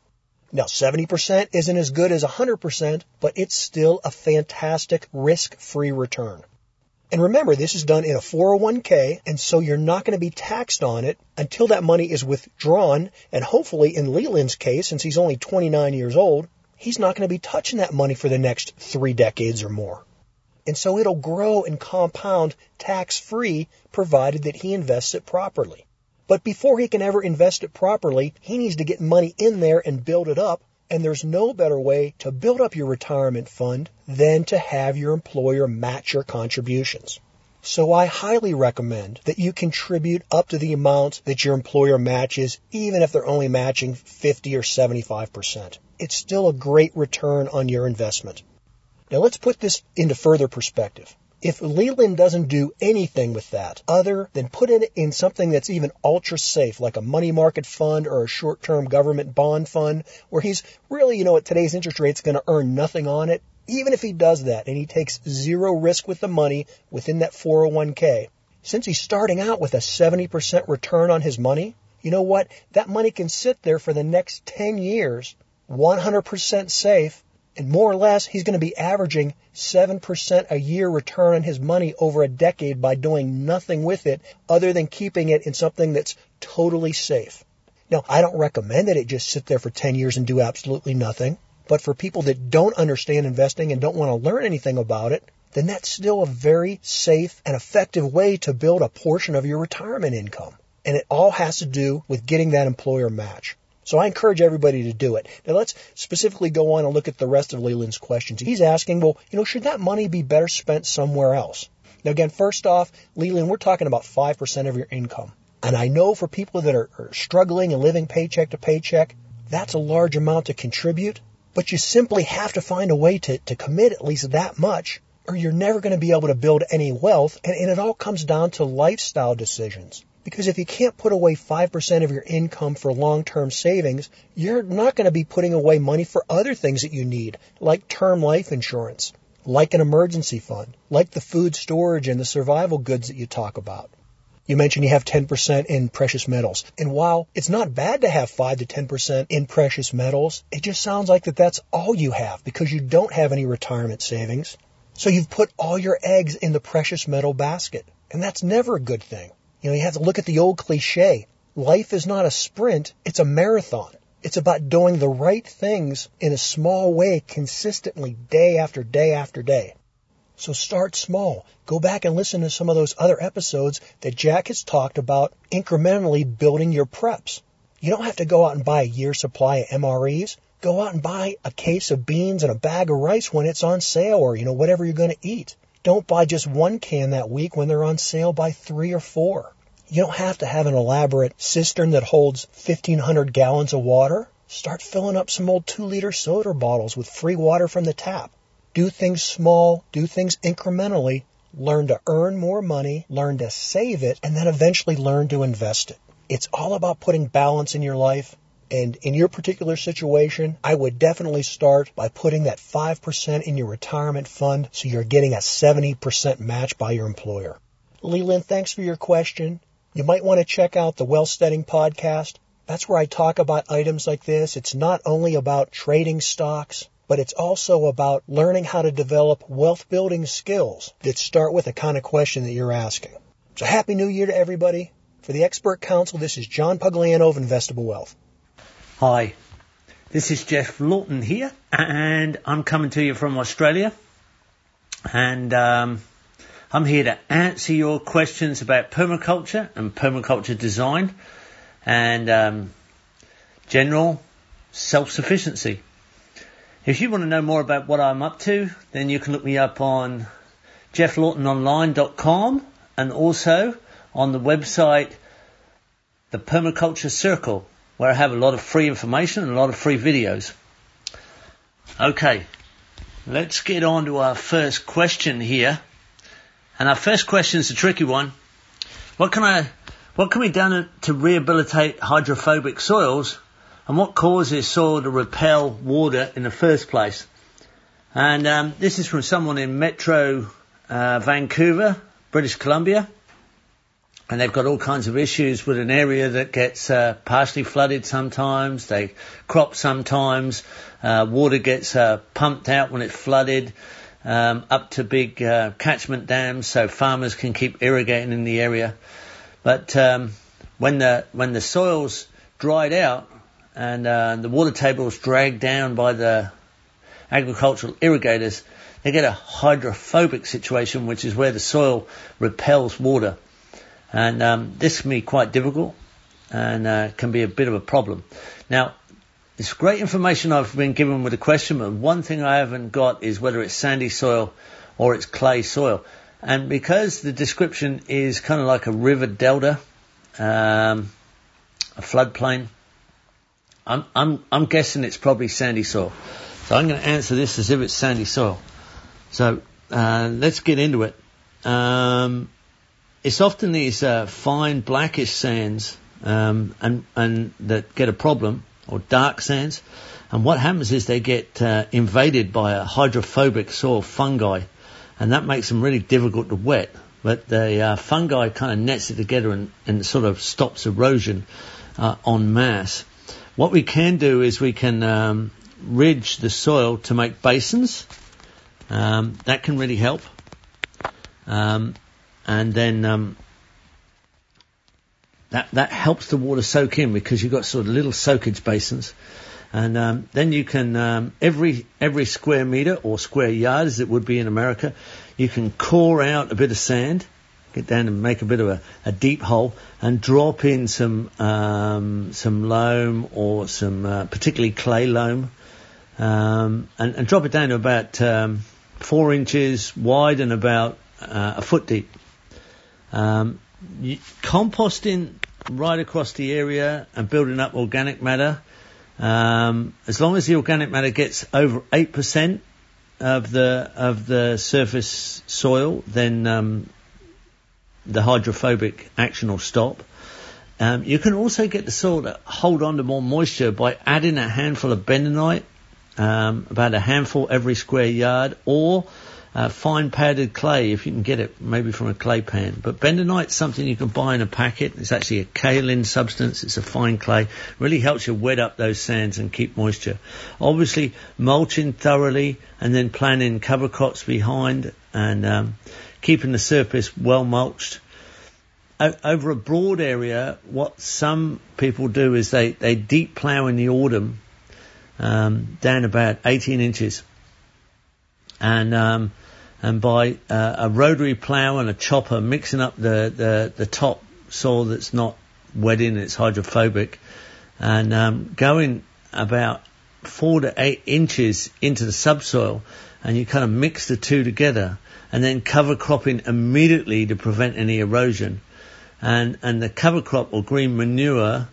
Now, 70% isn't as good as 100%, but it's still a fantastic risk-free return. And remember, this is done in a 401k, and so you're not going to be taxed on it until that money is withdrawn. And hopefully, in Leland's case, since he's only 29 years old, he's not going to be touching that money for the next three decades or more. And so it'll grow and compound tax free provided that he invests it properly. But before he can ever invest it properly, he needs to get money in there and build it up. And there's no better way to build up your retirement fund than to have your employer match your contributions. So I highly recommend that you contribute up to the amount that your employer matches, even if they're only matching 50 or 75%. It's still a great return on your investment. Now let's put this into further perspective. If Leland doesn't do anything with that other than put it in something that's even ultra safe, like a money market fund or a short term government bond fund, where he's really, you know, at today's interest rates going to earn nothing on it, even if he does that and he takes zero risk with the money within that 401k, since he's starting out with a 70% return on his money, you know what? That money can sit there for the next 10 years, 100% safe, and more or less, he's going to be averaging 7% a year return on his money over a decade by doing nothing with it other than keeping it in something that's totally safe. Now, I don't recommend that it just sit there for 10 years and do absolutely nothing. But for people that don't understand investing and don't want to learn anything about it, then that's still a very safe and effective way to build a portion of your retirement income. And it all has to do with getting that employer match. So I encourage everybody to do it. Now let's specifically go on and look at the rest of Leland's questions. He's asking, well, you know, should that money be better spent somewhere else? Now again, first off, Leland, we're talking about 5% of your income. And I know for people that are, are struggling and living paycheck to paycheck, that's a large amount to contribute, but you simply have to find a way to, to commit at least that much or you're never going to be able to build any wealth. And, and it all comes down to lifestyle decisions. Because if you can't put away 5% of your income for long-term savings, you're not going to be putting away money for other things that you need, like term life insurance, like an emergency fund, like the food storage and the survival goods that you talk about. You mentioned you have 10% in precious metals. And while it's not bad to have 5 to 10% in precious metals, it just sounds like that that's all you have because you don't have any retirement savings. So you've put all your eggs in the precious metal basket. And that's never a good thing. You know, you have to look at the old cliche. Life is not a sprint, it's a marathon. It's about doing the right things in a small way consistently day after day after day. So start small. Go back and listen to some of those other episodes that Jack has talked about incrementally building your preps. You don't have to go out and buy a year supply of MREs. Go out and buy a case of beans and a bag of rice when it's on sale or, you know, whatever you're going to eat. Don't buy just one can that week when they're on sale. Buy three or four. You don't have to have an elaborate cistern that holds 1500 gallons of water. Start filling up some old two liter soda bottles with free water from the tap. Do things small, do things incrementally, learn to earn more money, learn to save it, and then eventually learn to invest it. It's all about putting balance in your life. And in your particular situation, I would definitely start by putting that 5% in your retirement fund so you're getting a 70% match by your employer. Leland, thanks for your question. You might want to check out the Wealthsteading podcast. That's where I talk about items like this. It's not only about trading stocks, but it's also about learning how to develop wealth building skills that start with the kind of question that you're asking. So happy new year to everybody. For the expert council, this is John Pugliano of Investable Wealth. Hi, this is Geoff Lawton here, and I'm coming to you from Australia. And um, I'm here to answer your questions about permaculture and permaculture design and um, general self-sufficiency. If you want to know more about what I'm up to, then you can look me up on geofflawtononline.com and also on the website The Permaculture Circle, where I have a lot of free information and a lot of free videos. Okay, let's get on to our first question here. And our first question is a tricky one. What can I, what can be done to rehabilitate hydrophobic soils and what causes soil to repel water in the first place? And um, this is from someone in Metro uh, Vancouver, British Columbia. And they've got all kinds of issues with an area that gets uh, partially flooded sometimes, they crop sometimes, uh, water gets uh, pumped out when it's flooded. Um, up to big uh, catchment dams, so farmers can keep irrigating in the area. But um, when the when the soils dried out, and uh, the water table is dragged down by the agricultural irrigators, they get a hydrophobic situation, which is where the soil repels water. And um, this can be quite difficult and uh, can be a bit of a problem. Now, it's great information I've been given with the question, but one thing I haven't got is whether it's sandy soil or it's clay soil. And because the description is kind of like a river delta, um, a floodplain, I'm, I'm, I'm guessing it's probably sandy soil. So I'm going to answer this as if it's sandy soil. So uh, let's get into it. Um, it's often these uh, fine blackish sands um, and, and that get a problem, or dark sands. And what happens is they get uh, invaded by a hydrophobic soil fungi, and that makes them really difficult to wet. But the uh, fungi kind of nets it together and, and sort of stops erosion uh, en masse. What we can do is we can um, ridge the soil to make basins. Um, that can really help. Um, and then um, that that helps the water soak in because you've got sort of little soakage basins. And um, then you can um, every every square meter or square yard, as it would be in America, you can core out a bit of sand, get down and make a bit of a, a deep hole, and drop in some um, some loam or some uh, particularly clay loam, um, and, and, drop it down to about um, four inches wide and about uh, a foot deep. Um, composting right across the area and building up organic matter. Um, as long as the organic matter gets over eight percent of the of the surface soil, then um, the hydrophobic action will stop. Um, you can also get the soil to hold on to more moisture by adding a handful of bentonite, um, about a handful every square yard, or uh, fine powdered clay if you can get it maybe from a clay pan. But bentonite's something you can buy in a packet. It's actually a kaolin substance. It's a fine clay. Really helps you wet up those sands and keep moisture. Obviously, mulching thoroughly and then planting cover crops behind and um, keeping the surface well mulched. Over a broad area, what some people do is they, they deep plough in the autumn um, down about 18 inches. And um, and by uh, a rotary plough and a chopper mixing up the, the, the top soil that's not wetting, it's hydrophobic, and um, going about four to eight inches into the subsoil, and you kind of mix the two together, and then cover cropping immediately to prevent any erosion. And, and the cover crop or green manure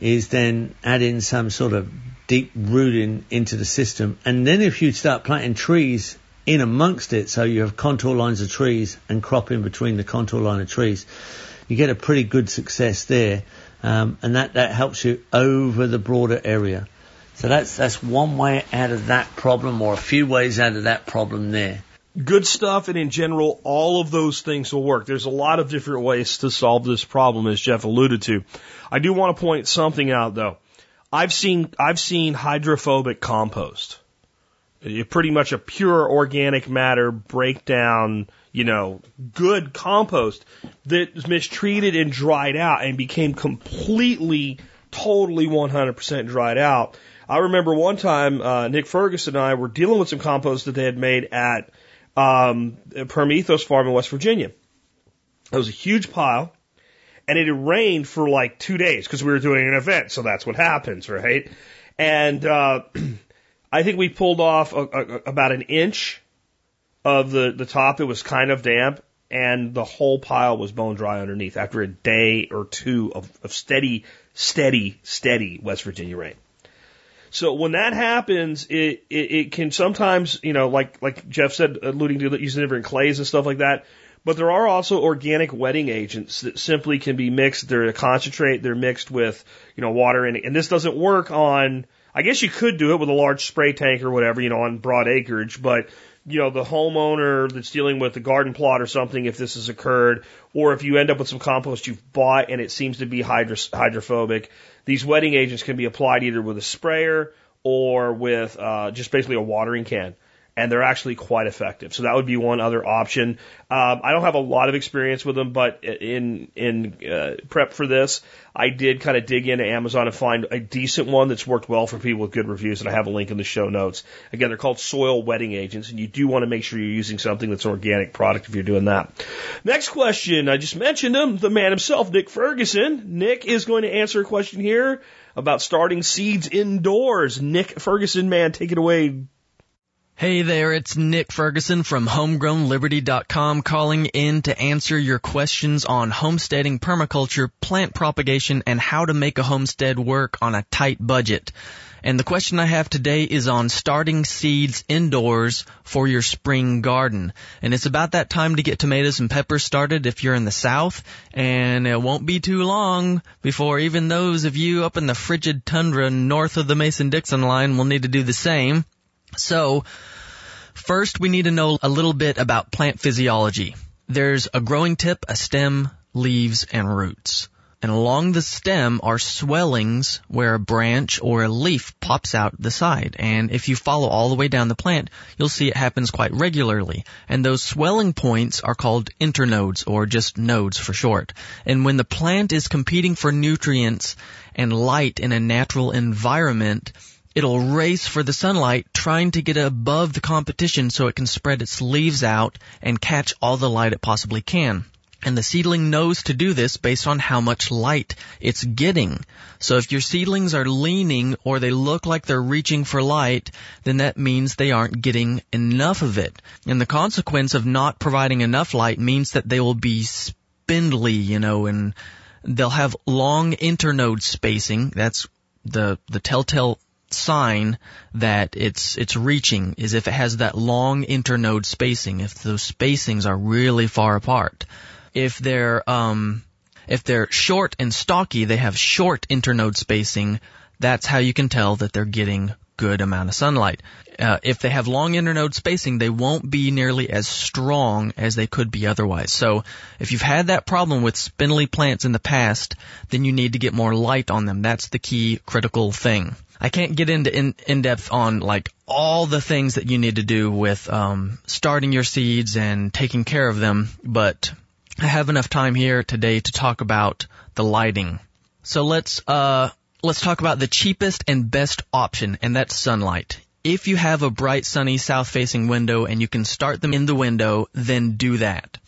is then adding some sort of deep rooting into the system. And then if you start planting trees in amongst it, so you have contour lines of trees and crop in between the contour line of trees. You get a pretty good success there, um, and that, that helps you over the broader area. So that's that's one way out of that problem, or a few ways out of that problem there. Good stuff, and in general, all of those things will work. There's a lot of different ways to solve this problem, as Geoff alluded to. I do want to point something out, though. I've seen I've seen hydrophobic compost pretty much a pure organic matter breakdown, you know, good compost that was mistreated and dried out and became completely, totally 100% dried out. I remember one time, uh, Nick Ferguson and I were dealing with some compost that they had made at, um, Permethos Farm in West Virginia. It was a huge pile and it had rained for like two days because we were doing an event. So that's what happens, right? And, uh, I think we pulled off a, a, about an inch of the, the top. It was kind of damp, and the whole pile was bone dry underneath after a day or two of, of steady, steady, steady West Virginia rain. So when that happens, it, it, it can sometimes, you know, like, like Geoff said, alluding to using different clays and stuff like that. But there are also organic wetting agents that simply can be mixed. They're a concentrate. They're mixed with, you know, water and, and this doesn't work on, I guess you could do it with a large spray tank or whatever, you know, on broad acreage, but you know, the homeowner that's dealing with the garden plot or something, if this has occurred, or if you end up with some compost you've bought and it seems to be hydro- hydrophobic, these wetting agents can be applied either with a sprayer or with uh, just basically a watering can and they're actually quite effective. So that would be one other option. Um, I don't have a lot of experience with them, but in in uh, prep for this, I did kind of dig into Amazon and find a decent one that's worked well for people with good reviews, and I have a link in the show notes. Again, they're called soil wetting agents, and you do want to make sure you're using something that's an organic product if you're doing that. Next question, I just mentioned him, the man himself, Nick Ferguson. Nick is going to answer a question here about starting seeds indoors. Nick Ferguson, man, take it away. Hey there, it's Nick Ferguson from homegrownliberty.com calling in to answer your questions on homesteading, permaculture, plant propagation, and how to make a homestead work on a tight budget. And the question I have today is on starting seeds indoors for your spring garden. And it's about that time to get tomatoes and peppers started if you're in the south. And it won't be too long before even those of you up in the frigid tundra north of the Mason-Dixon line will need to do the same. So, first we need to know a little bit about plant physiology. There's a growing tip, a stem, leaves, and roots. And along the stem are swellings where a branch or a leaf pops out the side. And if you follow all the way down the plant, you'll see it happens quite regularly. And those swelling points are called internodes or just nodes for short. And when the plant is competing for nutrients and light in a natural environment, It'll race for the sunlight, trying to get above the competition so it can spread its leaves out and catch all the light it possibly can. And the seedling knows to do this based on how much light it's getting. So if your seedlings are leaning or they look like they're reaching for light, then that means they aren't getting enough of it. And the consequence of not providing enough light means that they will be spindly, you know, and they'll have long internode spacing. That's the, the telltale sign that it's it's reaching is if it has that long internode spacing, if those spacings are really far apart. If they're um if they're short and stocky, they have short internode spacing, that's how you can tell that they're getting good amount of sunlight. Uh, if they have long internode spacing, they won't be nearly as strong as they could be otherwise. So if you've had that problem with spindly plants in the past, then you need to get more light on them. That's the key critical thing. I can't get into in, in depth on like all the things that you need to do with um, starting your seeds and taking care of them, but I have enough time here today to talk about the lighting. So let's uh, let's talk about the cheapest and best option, and that's sunlight. If you have a bright, sunny, south-facing window and you can start them in the window, then do that.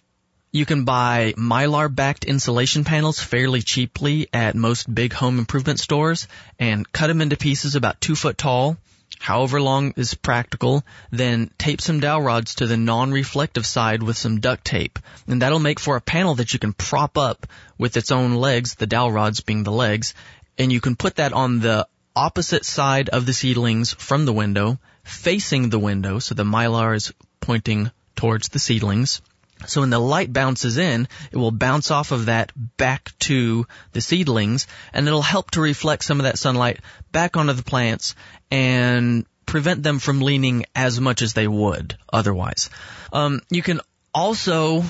You can buy mylar backed insulation panels fairly cheaply at most big home improvement stores and cut them into pieces about two foot tall, however long is practical, then tape some dowel rods to the non-reflective side with some duct tape. And that'll make for a panel that you can prop up with its own legs, the dowel rods being the legs, and you can put that on the opposite side of the seedlings from the window, facing the window, so the mylar is pointing towards the seedlings. So when the light bounces in, it will bounce off of that back to the seedlings and it'll help to reflect some of that sunlight back onto the plants and prevent them from leaning as much as they would otherwise. Um, you can also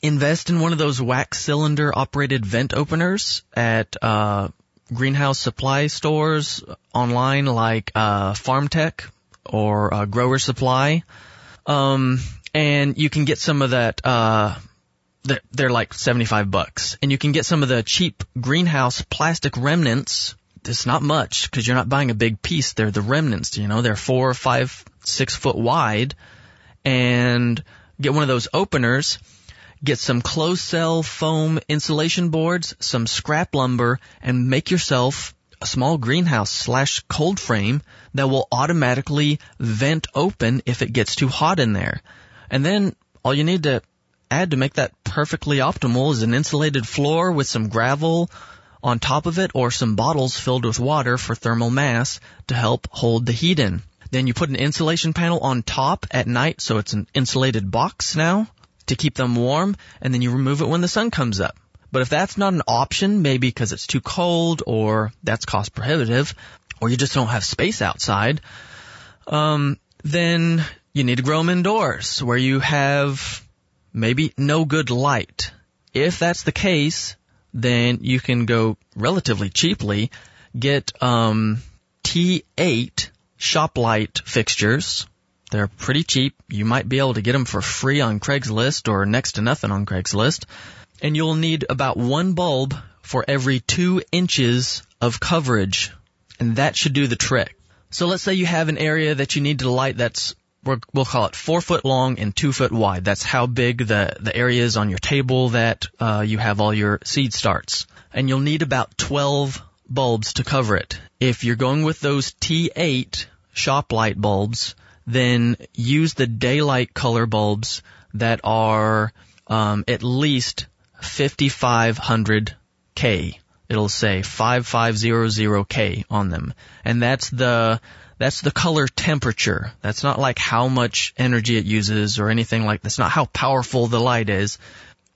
invest in one of those wax cylinder operated vent openers at uh, greenhouse supply stores online like uh, FarmTek or uh, Grower Supply. Um, and you can get some of that. Uh, they're, they're like 75 bucks, and you can get some of the cheap greenhouse plastic remnants. It's not much because you're not buying a big piece. They're the remnants. You know, they're four, five, six foot wide, and get one of those openers. Get some closed cell foam insulation boards, some scrap lumber, and make yourself a small greenhouse slash cold frame that will automatically vent open if it gets too hot in there. And then all you need to add to make that perfectly optimal is an insulated floor with some gravel on top of it or some bottles filled with water for thermal mass to help hold the heat in. Then you put an insulation panel on top at night so it's an insulated box now to keep them warm and then you remove it when the sun comes up. But if that's not an option, maybe because it's too cold or that's cost prohibitive or you just don't have space outside, um, then you need to grow them indoors where you have maybe no good light. If that's the case, then you can go relatively cheaply get um, T8 shop light fixtures. They're pretty cheap. You might be able to get them for free on Craigslist or next to nothing on Craigslist. And you'll need about one bulb for every two inches of coverage. And that should do the trick. So let's say you have an area that you need to light that's we'll call it four foot long and two foot wide. That's how big the, the area is on your table that uh, you have all your seed starts. And you'll need about 12 bulbs to cover it. If you're going with those T8 shop light bulbs, then use the daylight color bulbs that are um, at least 5500K. It'll say 5500K on them. And that's the that's the color temperature. That's not like how much energy it uses or anything like that. that's not how powerful the light is.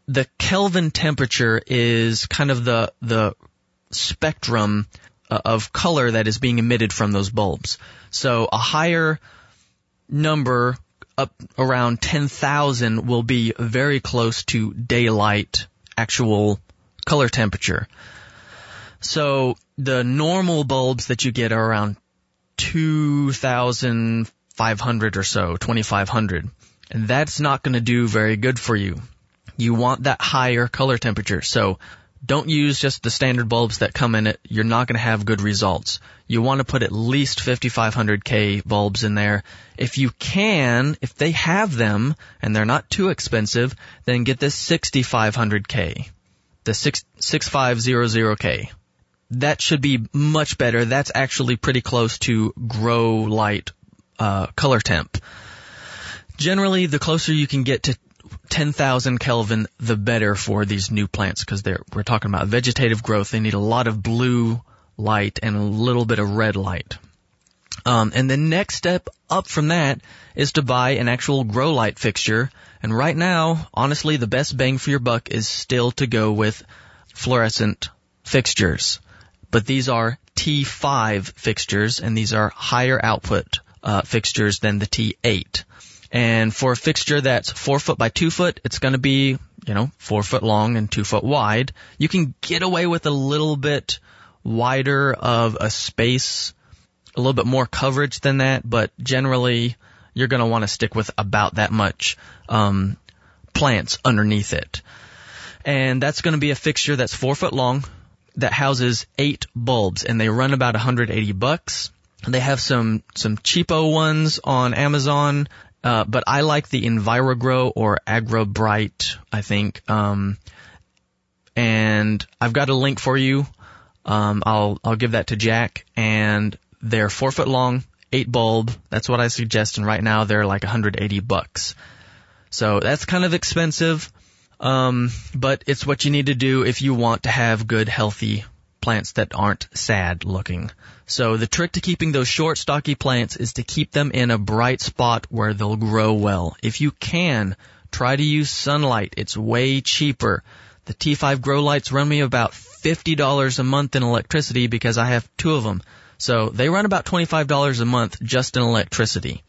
The Kelvin temperature is kind of the the spectrum uh, of color that is being emitted from those bulbs. So a higher number up around 10,000 will be very close to daylight actual color temperature. So the normal bulbs that you get are around 2,500 or so, 2,500. And that's not going to do very good for you. You want that higher color temperature. So don't use just the standard bulbs that come in it. You're not going to have good results. You want to put at least 5500K bulbs in there. If you can, if they have them and they're not too expensive, then get this 6500K. The 6, 6500K that should be much better. That's actually pretty close to grow light uh, color temp. Generally, the closer you can get to 10,000 Kelvin, the better for these new plants because we're talking about vegetative growth. They need a lot of blue light and a little bit of red light. Um, and the next step up from that is to buy an actual grow light fixture. And right now, honestly, the best bang for your buck is still to go with fluorescent fixtures but these are T5 fixtures, and these are higher output uh, fixtures than the T8. And for a fixture that's four foot by two foot, it's going to be, you know, four foot long and two foot wide. You can get away with a little bit wider of a space, a little bit more coverage than that, but generally you're going to want to stick with about that much um, plants underneath it. And that's going to be a fixture that's four foot long, that houses eight bulbs and they run about 180 bucks. They have some, some cheapo ones on Amazon, uh, but I like the EnviroGrow or AgroBrite, I think. Um, and I've got a link for you. Um, I'll, I'll give that to Jack and they're four foot long, eight bulb. That's what I suggest. And right now they're like 180 bucks. So that's kind of expensive. Um, but it's what you need to do if you want to have good, healthy plants that aren't sad looking. So the trick to keeping those short, stocky plants is to keep them in a bright spot where they'll grow well. If you can, try to use sunlight. It's way cheaper. The T5 grow lights run me about $50 a month in electricity because I have two of them. So they run about $25 a month just in electricity.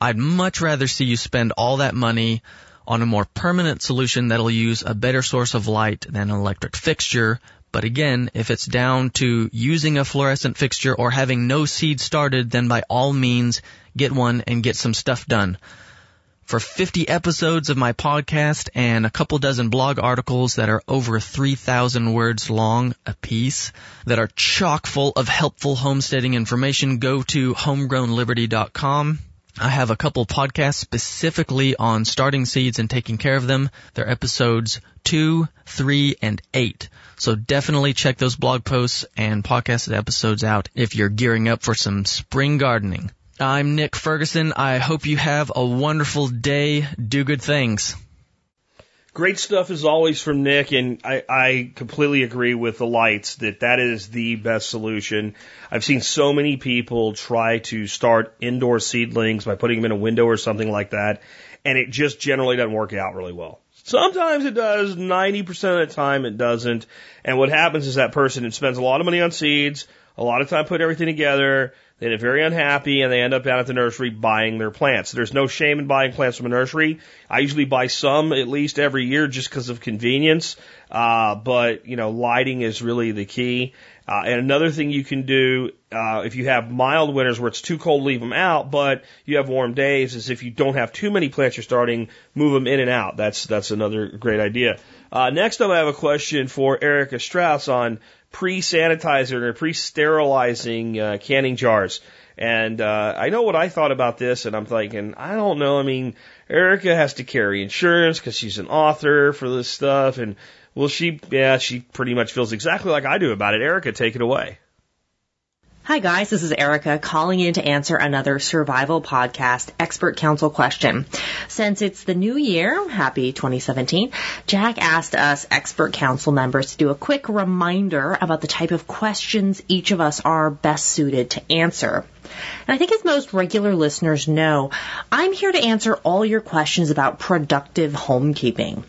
I'd much rather see you spend all that money on a more permanent solution that'll use a better source of light than an electric fixture. But again, if it's down to using a fluorescent fixture or having no seed started, then by all means, get one and get some stuff done. For 50 episodes of my podcast and a couple dozen blog articles that are over 3,000 words long a piece that are chock full of helpful homesteading information, go to homegrownliberty.com. I have a couple podcasts specifically on starting seeds and taking care of them. They're episodes two, three, and eight. So definitely check those blog posts and podcast episodes out if you're gearing up for some spring gardening. I'm Nick Ferguson. I hope you have a wonderful day. Do good things. Great stuff as always from Nick, and I, I completely agree with the lights that that is the best solution. I've seen so many people try to start indoor seedlings by putting them in a window or something like that, and it just generally doesn't work out really well. Sometimes it does, 90% of the time it doesn't, and what happens is that person spends a lot of money on seeds, a lot of time putting everything together, they get very unhappy and they end up down at the nursery buying their plants. There's no shame in buying plants from a nursery. I usually buy some at least every year just because of convenience. Uh, but, you know, lighting is really the key. Uh, and another thing you can do, uh, if you have mild winters where it's too cold, leave them out, but you have warm days, is if you don't have too many plants you're starting, move them in and out. That's, that's another great idea. Uh, next up, I have a question for Erica Strauss on pre-sanitizing or pre-sterilizing uh, canning jars. And uh, I know what I thought about this, and I'm thinking, I don't know. I mean, Erica has to carry insurance because she's an author for this stuff, and well, she, yeah, she pretty much feels exactly like I do about it. Erica, take it away. Hi guys, this is Erica calling in to answer another survival podcast expert council question. Since it's the new year, happy 2017, Jack asked us expert council members to do a quick reminder about the type of questions each of us are best suited to answer. And I think as most regular listeners know, I'm here to answer all your questions about productive homekeeping.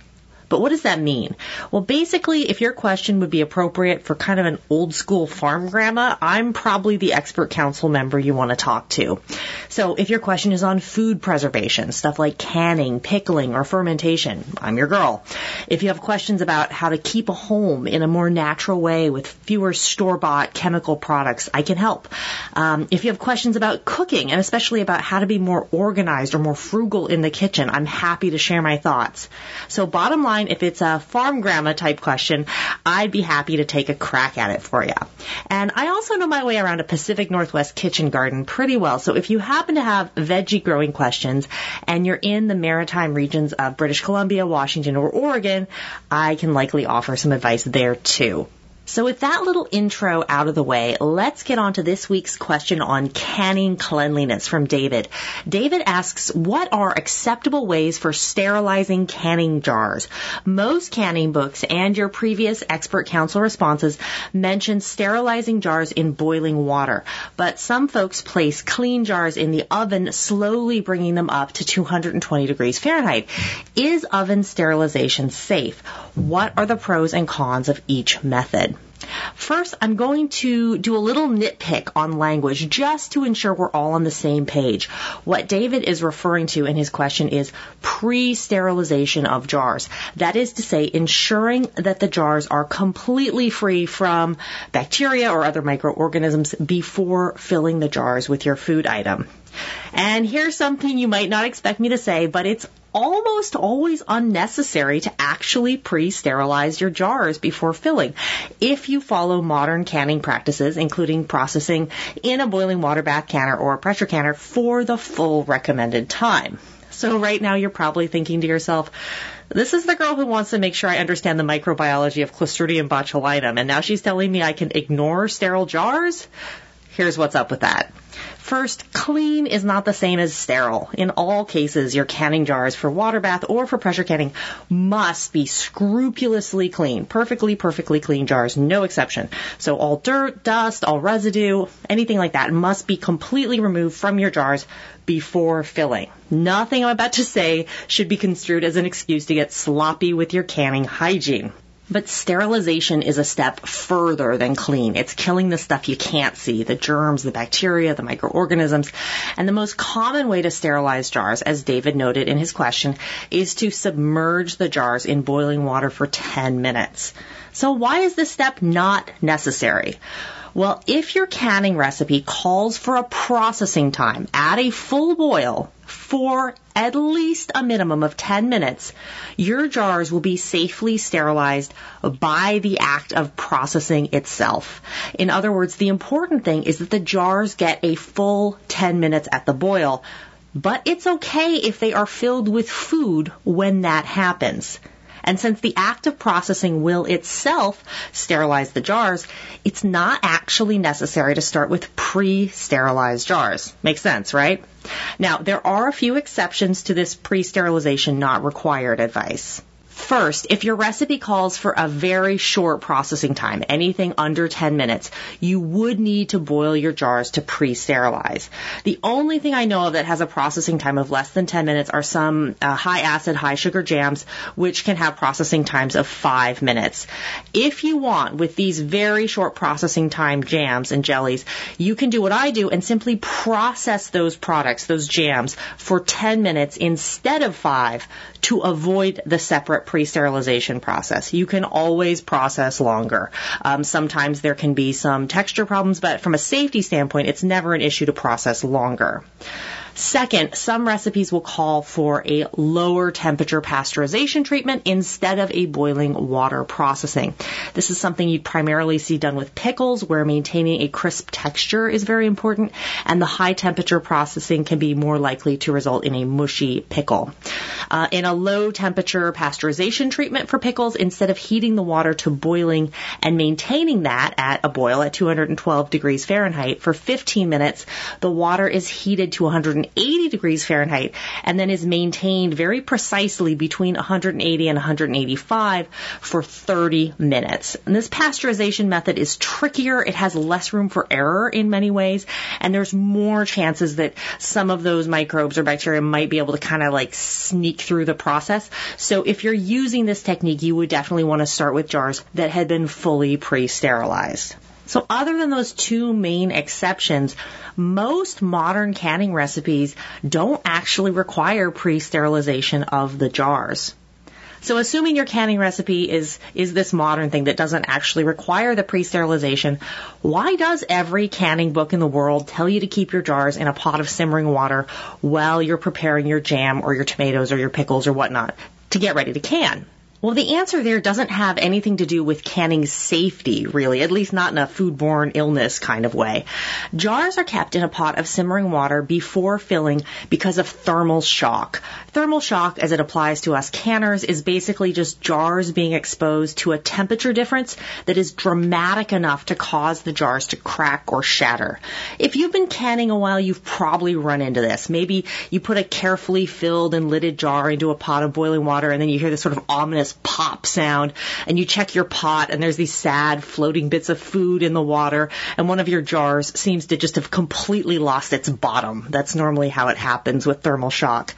But what does that mean? Well, basically, if your question would be appropriate for kind of an old school farm grandma, I'm probably the expert council member you want to talk to. So if your question is on food preservation, stuff like canning, pickling, or fermentation, I'm your girl. If you have questions about how to keep a home in a more natural way with fewer store-bought chemical products, I can help. Um, if you have questions about cooking, and especially about how to be more organized or more frugal in the kitchen, I'm happy to share my thoughts. So bottom line, if it's a farm grandma type question, I'd be happy to take a crack at it for you. And I also know my way around a Pacific Northwest kitchen garden pretty well. So if you happen to have veggie growing questions and you're in the maritime regions of British Columbia, Washington, or Oregon, I can likely offer some advice there too. So with that little intro out of the way, let's get on to this week's question on canning cleanliness from David. David asks, what are acceptable ways for sterilizing canning jars? Most canning books and your previous expert council responses mention sterilizing jars in boiling water, but some folks place clean jars in the oven, slowly bringing them up to 220 degrees Fahrenheit. Is oven sterilization safe? What are the pros and cons of each method? First, I'm going to do a little nitpick on language just to ensure we're all on the same page. What David is referring to in his question is pre-sterilization of jars. That is to say, ensuring that the jars are completely free from bacteria or other microorganisms before filling the jars with your food item. And here's something you might not expect me to say, but it's almost always unnecessary to actually pre-sterilize your jars before filling if you follow modern canning practices, including processing in a boiling water bath canner or a pressure canner for the full recommended time. So right now you're probably thinking to yourself, this is the girl who wants to make sure I understand the microbiology of Clostridium botulinum, and now she's telling me I can ignore sterile jars? Here's what's up with that. First, clean is not the same as sterile. In all cases, your canning jars for water bath or for pressure canning must be scrupulously clean. Perfectly, perfectly clean jars, no exception. So all dirt, dust, all residue, anything like that must be completely removed from your jars before filling. Nothing I'm about to say should be construed as an excuse to get sloppy with your canning hygiene. But sterilization is a step further than clean. It's killing the stuff you can't see, the germs, the bacteria, the microorganisms. And the most common way to sterilize jars, as David noted in his question, is to submerge the jars in boiling water for 10 minutes. So why is this step not necessary? Well, if your canning recipe calls for a processing time at a full boil for at least a minimum of 10 minutes, your jars will be safely sterilized by the act of processing itself. In other words, the important thing is that the jars get a full 10 minutes at the boil, but it's okay if they are filled with food when that happens. And since the act of processing will itself sterilize the jars, it's not actually necessary to start with pre-sterilized jars. Makes sense, right? Now, there are a few exceptions to this pre-sterilization not required advice. First, if your recipe calls for a very short processing time, anything under 10 minutes, you would need to boil your jars to pre-sterilize. The only thing I know of that has a processing time of less than 10 minutes are some uh, high acid, high sugar jams, which can have processing times of 5 minutes. If you want, with these very short processing time jams and jellies, you can do what I do and simply process those products, those jams, for 10 minutes instead of 5 to avoid the separate pre-sterilization process. You can always process longer. Um, sometimes there can be some texture problems, but from a safety standpoint, it's never an issue to process longer. Second, some recipes will call for a lower temperature pasteurization treatment instead of a boiling water processing. This is something you'd primarily see done with pickles where maintaining a crisp texture is very important and the high temperature processing can be more likely to result in a mushy pickle. Uh, in a low temperature pasteurization treatment for pickles, instead of heating the water to boiling and maintaining that at a boil at 212 degrees Fahrenheit for 15 minutes, the water is heated to 100 180 degrees Fahrenheit and then is maintained very precisely between 180 and 185 for 30 minutes. And this pasteurization method is trickier. It has less room for error in many ways and there's more chances that some of those microbes or bacteria might be able to kind of like sneak through the process. So if you're using this technique, you would definitely want to start with jars that had been fully pre-sterilized. So other than those two main exceptions, most modern canning recipes don't actually require pre-sterilization of the jars. So assuming your canning recipe is, is this modern thing that doesn't actually require the pre-sterilization, why does every canning book in the world tell you to keep your jars in a pot of simmering water while you're preparing your jam or your tomatoes or your pickles or whatnot to get ready to can? Well, the answer there doesn't have anything to do with canning safety, really, at least not in a foodborne illness kind of way. Jars are kept in a pot of simmering water before filling because of thermal shock. Thermal shock, as it applies to us canners, is basically just jars being exposed to a temperature difference that is dramatic enough to cause the jars to crack or shatter. If you've been canning a while, you've probably run into this. Maybe you put a carefully filled and lidded jar into a pot of boiling water and then you hear this sort of ominous pop sound and you check your pot and there's these sad floating bits of food in the water and one of your jars seems to just have completely lost its bottom. That's normally how it happens with thermal shock.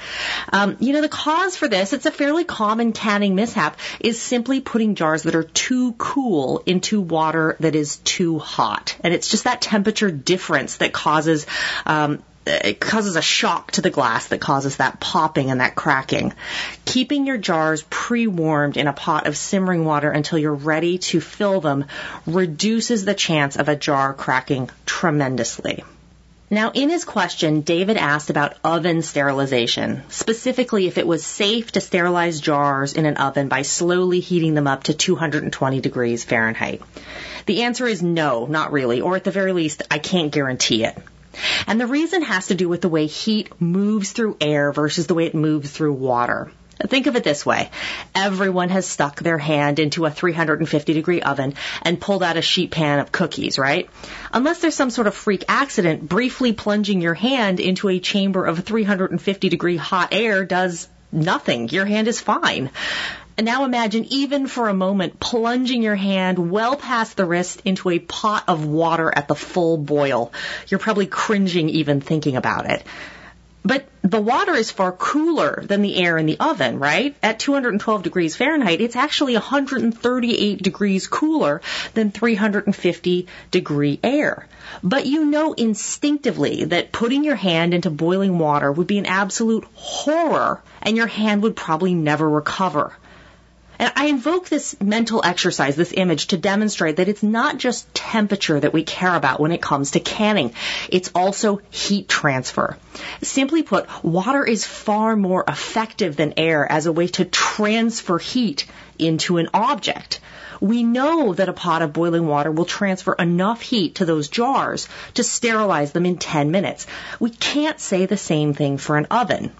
Um, you know, the cause for this, it's a fairly common canning mishap, is simply putting jars that are too cool into water that is too hot. And it's just that temperature difference that causes um, it causes a shock to the glass that causes that popping and that cracking. Keeping your jars pre-warmed in a pot of simmering water until you're ready to fill them reduces the chance of a jar cracking tremendously. Now, in his question, David asked about oven sterilization, specifically if it was safe to sterilize jars in an oven by slowly heating them up to 220 degrees Fahrenheit. The answer is no, not really, or at the very least, I can't guarantee it. And the reason has to do with the way heat moves through air versus the way it moves through water. Think of it this way. Everyone has stuck their hand into a 350 degree oven and pulled out a sheet pan of cookies, right? Unless there's some sort of freak accident, briefly plunging your hand into a chamber of 350 degree hot air does nothing. Your hand is fine. And now imagine even for a moment plunging your hand well past the wrist into a pot of water at the full boil. You're probably cringing even thinking about it. But the water is far cooler than the air in the oven, right? At 212 degrees Fahrenheit, it's actually 138 degrees cooler than 350 degree air. But you know instinctively that putting your hand into boiling water would be an absolute horror and your hand would probably never recover. And I invoke this mental exercise, this image, to demonstrate that it's not just temperature that we care about when it comes to canning. It's also heat transfer. Simply put, water is far more effective than air as a way to transfer heat into an object. We know that a pot of boiling water will transfer enough heat to those jars to sterilize them in 10 minutes. We can't say the same thing for an oven.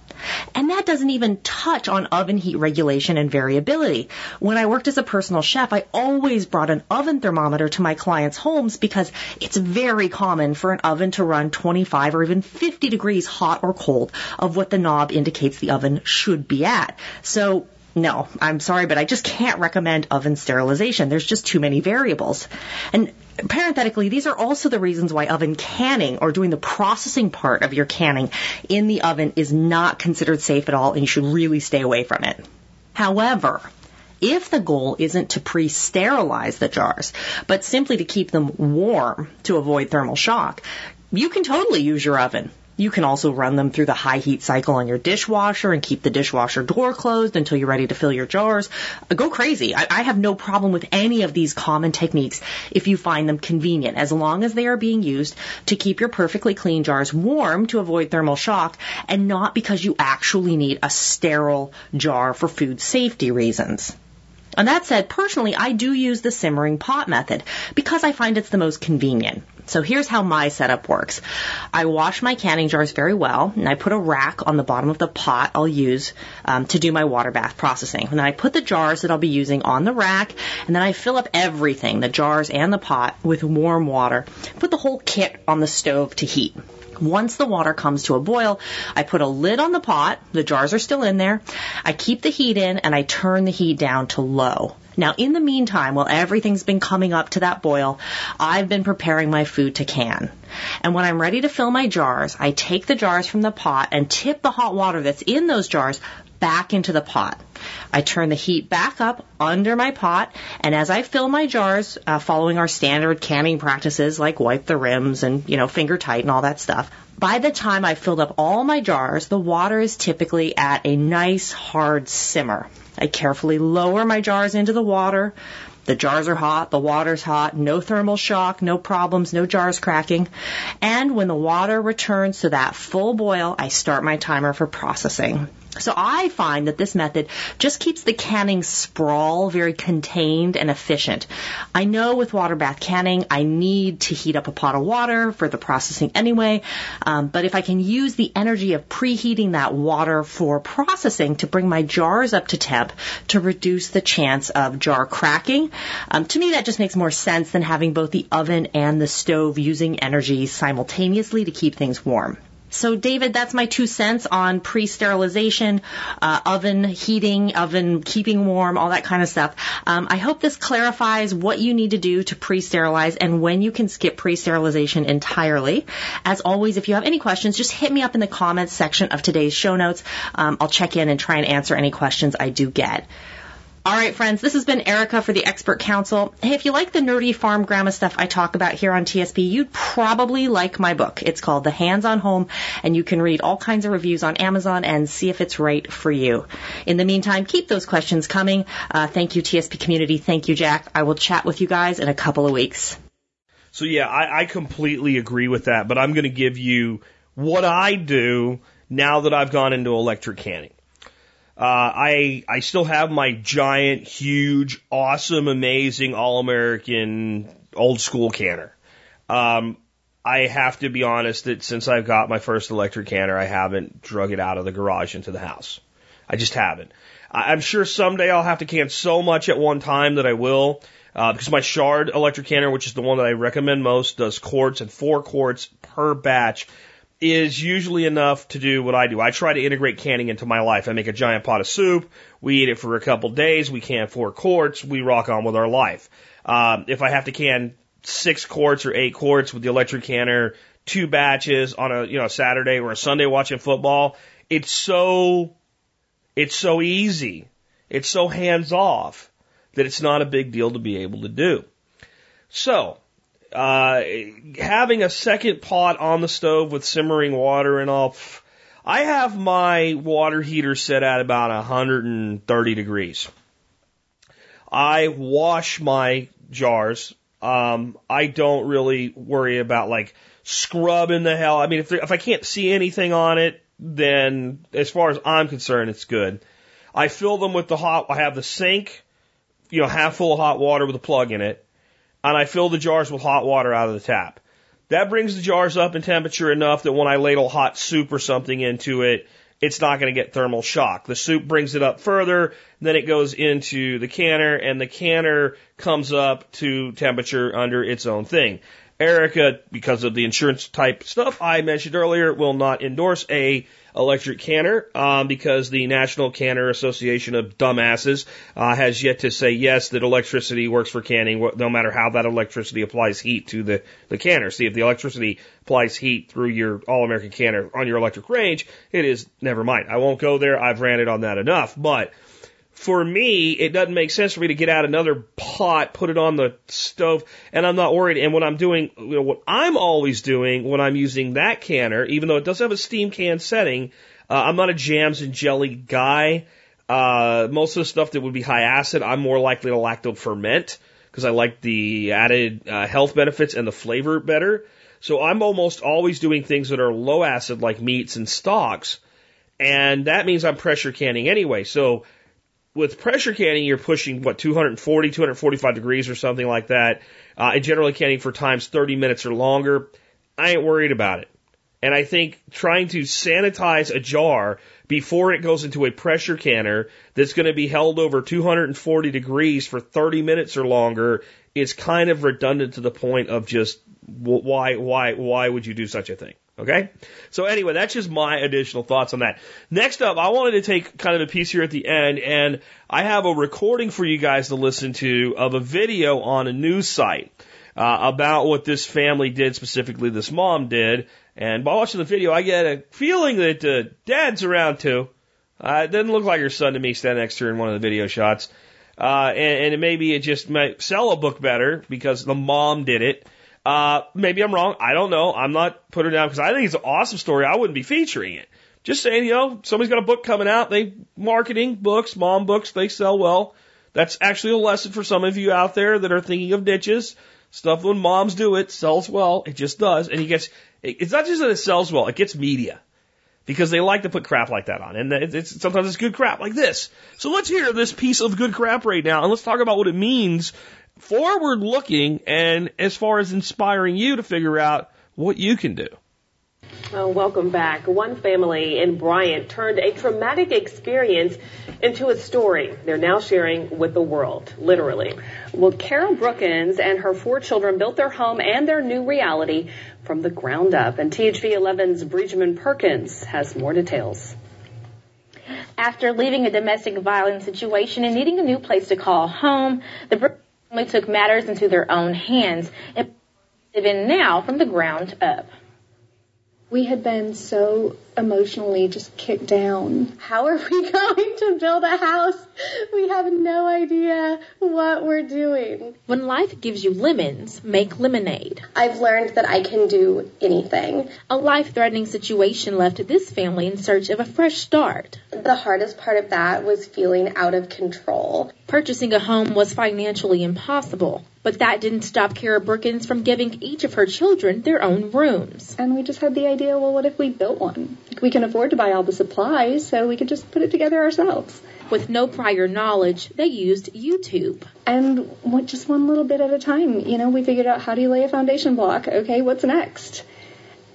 And that doesn't even touch on oven heat regulation and variability. When I worked as a personal chef, I always brought an oven thermometer to my clients' homes because it's very common for an oven to run 25 or even 50 degrees hot or cold of what the knob indicates the oven should be at. So no, I'm sorry, but I just can't recommend oven sterilization. There's just too many variables. And parenthetically, these are also the reasons why oven canning or doing the processing part of your canning in the oven is not considered safe at all and you should really stay away from it. However, if the goal isn't to pre-sterilize the jars, but simply to keep them warm to avoid thermal shock, you can totally use your oven. You can also run them through the high heat cycle on your dishwasher and keep the dishwasher door closed until you're ready to fill your jars. Uh, go crazy. I, I have no problem with any of these common techniques if you find them convenient, as long as they are being used to keep your perfectly clean jars warm to avoid thermal shock and not because you actually need a sterile jar for food safety reasons. And that said, personally, I do use the simmering pot method because I find it's the most convenient. So here's how my setup works. I wash my canning jars very well, and I put a rack on the bottom of the pot I'll use um, to do my water bath processing. And then I put the jars that I'll be using on the rack, and then I fill up everything, the jars and the pot, with warm water. Put the whole kit on the stove to heat. Once the water comes to a boil, I put a lid on the pot. The jars are still in there. I keep the heat in and I turn the heat down to low. Now, in the meantime, while everything's been coming up to that boil, I've been preparing my food to can. And when I'm ready to fill my jars, I take the jars from the pot and tip the hot water that's in those jars back into the pot. I turn the heat back up under my pot, and as I fill my jars, uh, following our standard canning practices like wipe the rims and, you know, finger tight and all that stuff, by the time I've filled up all my jars, the water is typically at a nice hard simmer. I carefully lower my jars into the water. The jars are hot, the water's hot, no thermal shock, no problems, no jars cracking. And when the water returns to that full boil, I start my timer for processing. So I find that this method just keeps the canning sprawl very contained and efficient. I know with water bath canning, I need to heat up a pot of water for the processing anyway, um, but if I can use the energy of preheating that water for processing to bring my jars up to temp to reduce the chance of jar cracking, um, to me that just makes more sense than having both the oven and the stove using energy simultaneously to keep things warm. So, David, that's my two cents on pre-sterilization, uh, oven heating, oven keeping warm, all that kind of stuff. Um, I hope this clarifies what you need to do to pre-sterilize and when you can skip pre-sterilization entirely. As always, if you have any questions, just hit me up in the comments section of today's show notes. Um, I'll check in and try and answer any questions I do get. All right, friends, this has been Erica for the Expert Council. Hey, if you like the nerdy farm grandma stuff I talk about here on TSP, you'd probably like my book. It's called The Hands on Home, and you can read all kinds of reviews on Amazon and see if it's right for you. In the meantime, keep those questions coming. Uh, thank you, TSP community. Thank you, Jack. I will chat with you guys in a couple of weeks. So yeah, I, I completely agree with that, but I'm going to give you what I do now that I've gone into electric canning. Uh, I I still have my giant, huge, awesome, amazing, all American, old school canner. Um, I have to be honest that since I've got my first electric canner, I haven't drug it out of the garage into the house. I just haven't. I'm sure someday I'll have to can so much at one time that I will. Uh, because my Shard electric canner, which is the one that I recommend most, does quarts and four quarts per batch, is usually enough to do what I do. I try to integrate canning into my life. I make a giant pot of soup. We eat it for a couple days. We can four quarts. We rock on with our life. Um, if I have to can six quarts or eight quarts with the electric canner, two batches on a you know Saturday or a Sunday watching football, it's so it's so easy. It's so hands off that it's not a big deal to be able to do. So, uh, having a second pot on the stove with simmering water and all, I have my water heater set at about 130 degrees. I wash my jars. Um, I don't really worry about like scrubbing the hell. I mean, if, there, if I can't see anything on it, then as far as I'm concerned, it's good. I fill them with the hot, I have the sink, you know, half full of hot water with a plug in it, and I fill the jars with hot water out of the tap. That brings the jars up in temperature enough that when I ladle hot soup or something into it, it's not going to get thermal shock. The soup brings it up further, then it goes into the canner, and the canner comes up to temperature under its own thing. Erica, because of the insurance type stuff I mentioned earlier, will not endorse a electric canner um, because the National Canner Association of Dumbasses uh, has yet to say yes that electricity works for canning, no matter how that electricity applies heat to the the canner. See if the electricity applies heat through your All American canner on your electric range, it is never mind. I won't go there. I've ranted on that enough, but for me, it doesn't make sense for me to get out another pot, put it on the stove, and I'm not worried. And what I'm doing, you know, what I'm always doing when I'm using that canner, even though it does have a steam can setting, uh, I'm not a jams and jelly guy. Uh, most of the stuff that would be high acid, I'm more likely to lacto ferment because I like the added uh, health benefits and the flavor better. So I'm almost always doing things that are low acid like meats and stocks. And that means I'm pressure canning anyway. So with pressure canning, you're pushing what 240, 245 degrees or something like that. Uh, and generally canning for times 30 minutes or longer. I ain't worried about it. And I think trying to sanitize a jar before it goes into a pressure canner that's going to be held over 240 degrees for 30 minutes or longer is kind of redundant to the point of just why, why, why would you do such a thing? Okay? So anyway, that's just my additional thoughts on that. Next up, I wanted to take kind of a piece here at the end, and I have a recording for you guys to listen to of a video on a news site uh, about what this family did, specifically this mom did. And by watching the video, I get a feeling that uh, dad's around too. Uh, it doesn't look like her son to me standing next to her in one of the video shots. Uh, and, and maybe it just might sell a book better because the mom did it. Uh, maybe I'm wrong. I don't know. I'm not putting it down because I think it's an awesome story. I wouldn't be featuring it. Just saying, you know, somebody's got a book coming out. They marketing books, mom books, they sell well. That's actually a lesson for some of you out there that are thinking of niches. Stuff when moms do it sells well. It just does. And he gets, it's not just that it sells well, it gets media. Because they like to put crap like that on. And it's, sometimes it's good crap like this. So let's hear this piece of good crap right now and let's talk about what it means forward looking and as far as inspiring you to figure out what you can do. Well, welcome back. One family in Bryant turned a traumatic experience into a story they're now sharing with the world, literally. Well, Kara Brookins and her four children built their home and their new reality from the ground up. And THV 11's Bridgman Perkins has more details. After leaving a domestic violence situation and needing a new place to call home, the family took matters into their own hands and live in now from the ground up. We had been so emotionally just kicked down. How are we going to build a house? We have no idea what we're doing. When life gives you lemons, make lemonade. I've learned that I can do anything. A life threatening situation left this family in search of a fresh start. The hardest part of that was feeling out of control. Purchasing a home was financially impossible. But that didn't stop Kara Brookins from giving each of her children their own rooms. And we just had the idea, well, what if we built one? We can afford to buy all the supplies, so we could just put it together ourselves. With no prior knowledge, they used YouTube. And just one little bit at a time, you know, we figured out how do you lay a foundation block? Okay, what's next?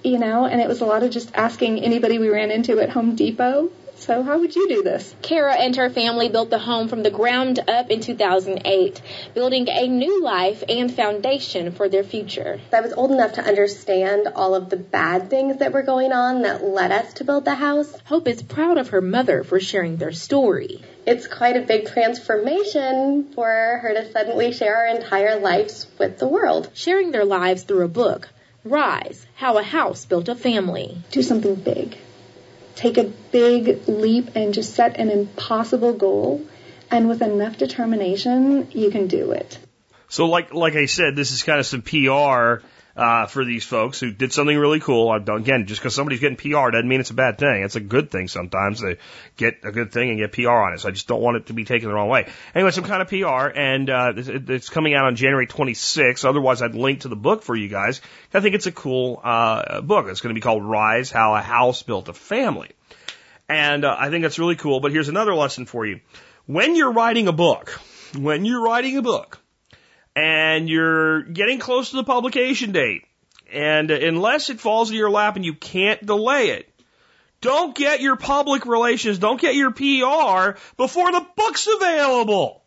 You know, and it was a lot of just asking anybody we ran into at Home Depot So how would you do this? Kara and her family built the home from the ground up in 2008, building a new life and foundation for their future. I was old enough to understand all of the bad things that were going on that led us to build the house. Hope is proud of her mother for sharing their story. It's quite a big transformation for her to suddenly share our entire lives with the world. Sharing their lives through a book, Rise How a House Built a Family. Do something big. Take a big leap and just set an impossible goal. And with enough determination, you can do it. So, like like I said, this is kind of some PR uh, for these folks who did something really cool. Again, just because somebody's getting PR doesn't mean it's a bad thing. It's a good thing sometimes to get a good thing and get PR on it. So I just don't want it to be taken the wrong way. Anyway, some kind of PR, and uh, it's coming out on January 26th. Otherwise, I'd link to the book for you guys. I think it's a cool uh, book. It's going to be called Rise: How a House Built a Family. And uh, I think that's really cool. But here's another lesson for you. When you're writing a book, when you're writing a book, and you're getting close to the publication date, and unless it falls in your lap and you can't delay it, don't get your public relations, don't get your PR before the book's available.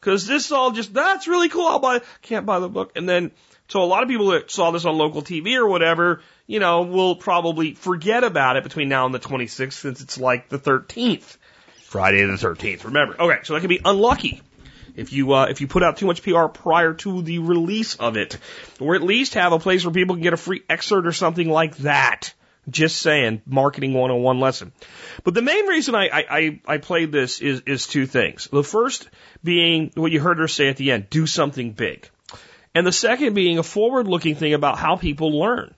Cause this is all just, that's really cool. I'll buy, can't buy the book. And then, so a lot of people that saw this on local TV or whatever, you know, will probably forget about it between now and the 26th since it's like the 13th. Friday the 13th. Remember. Okay. So that can be unlucky if you uh, if you put out too much PR prior to the release of it, or at least have a place where people can get a free excerpt or something like that. Just saying, marketing 101 lesson. But the main reason I, I, I played this is, is two things. The first being what you heard her say at the end, do something big. And the second being a forward looking thing about how people learn.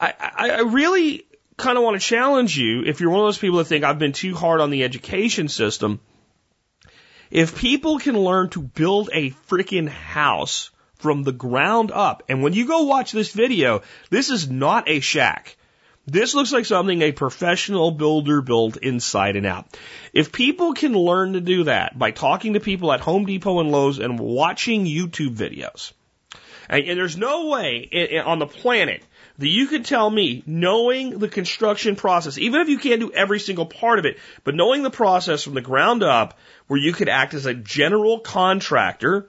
I, I, I really kind of want to challenge you if you're one of those people that think I've been too hard on the education system if people can learn to build a freaking house from the ground up, and when you go watch this video, this is not a shack. This looks like something a professional builder built inside and out. If people can learn to do that by talking to people at Home Depot and Lowe's and watching YouTube videos, and, and there's no way on the planet that you could tell me, knowing the construction process, even if you can't do every single part of it, but knowing the process from the ground up, where you could act as a general contractor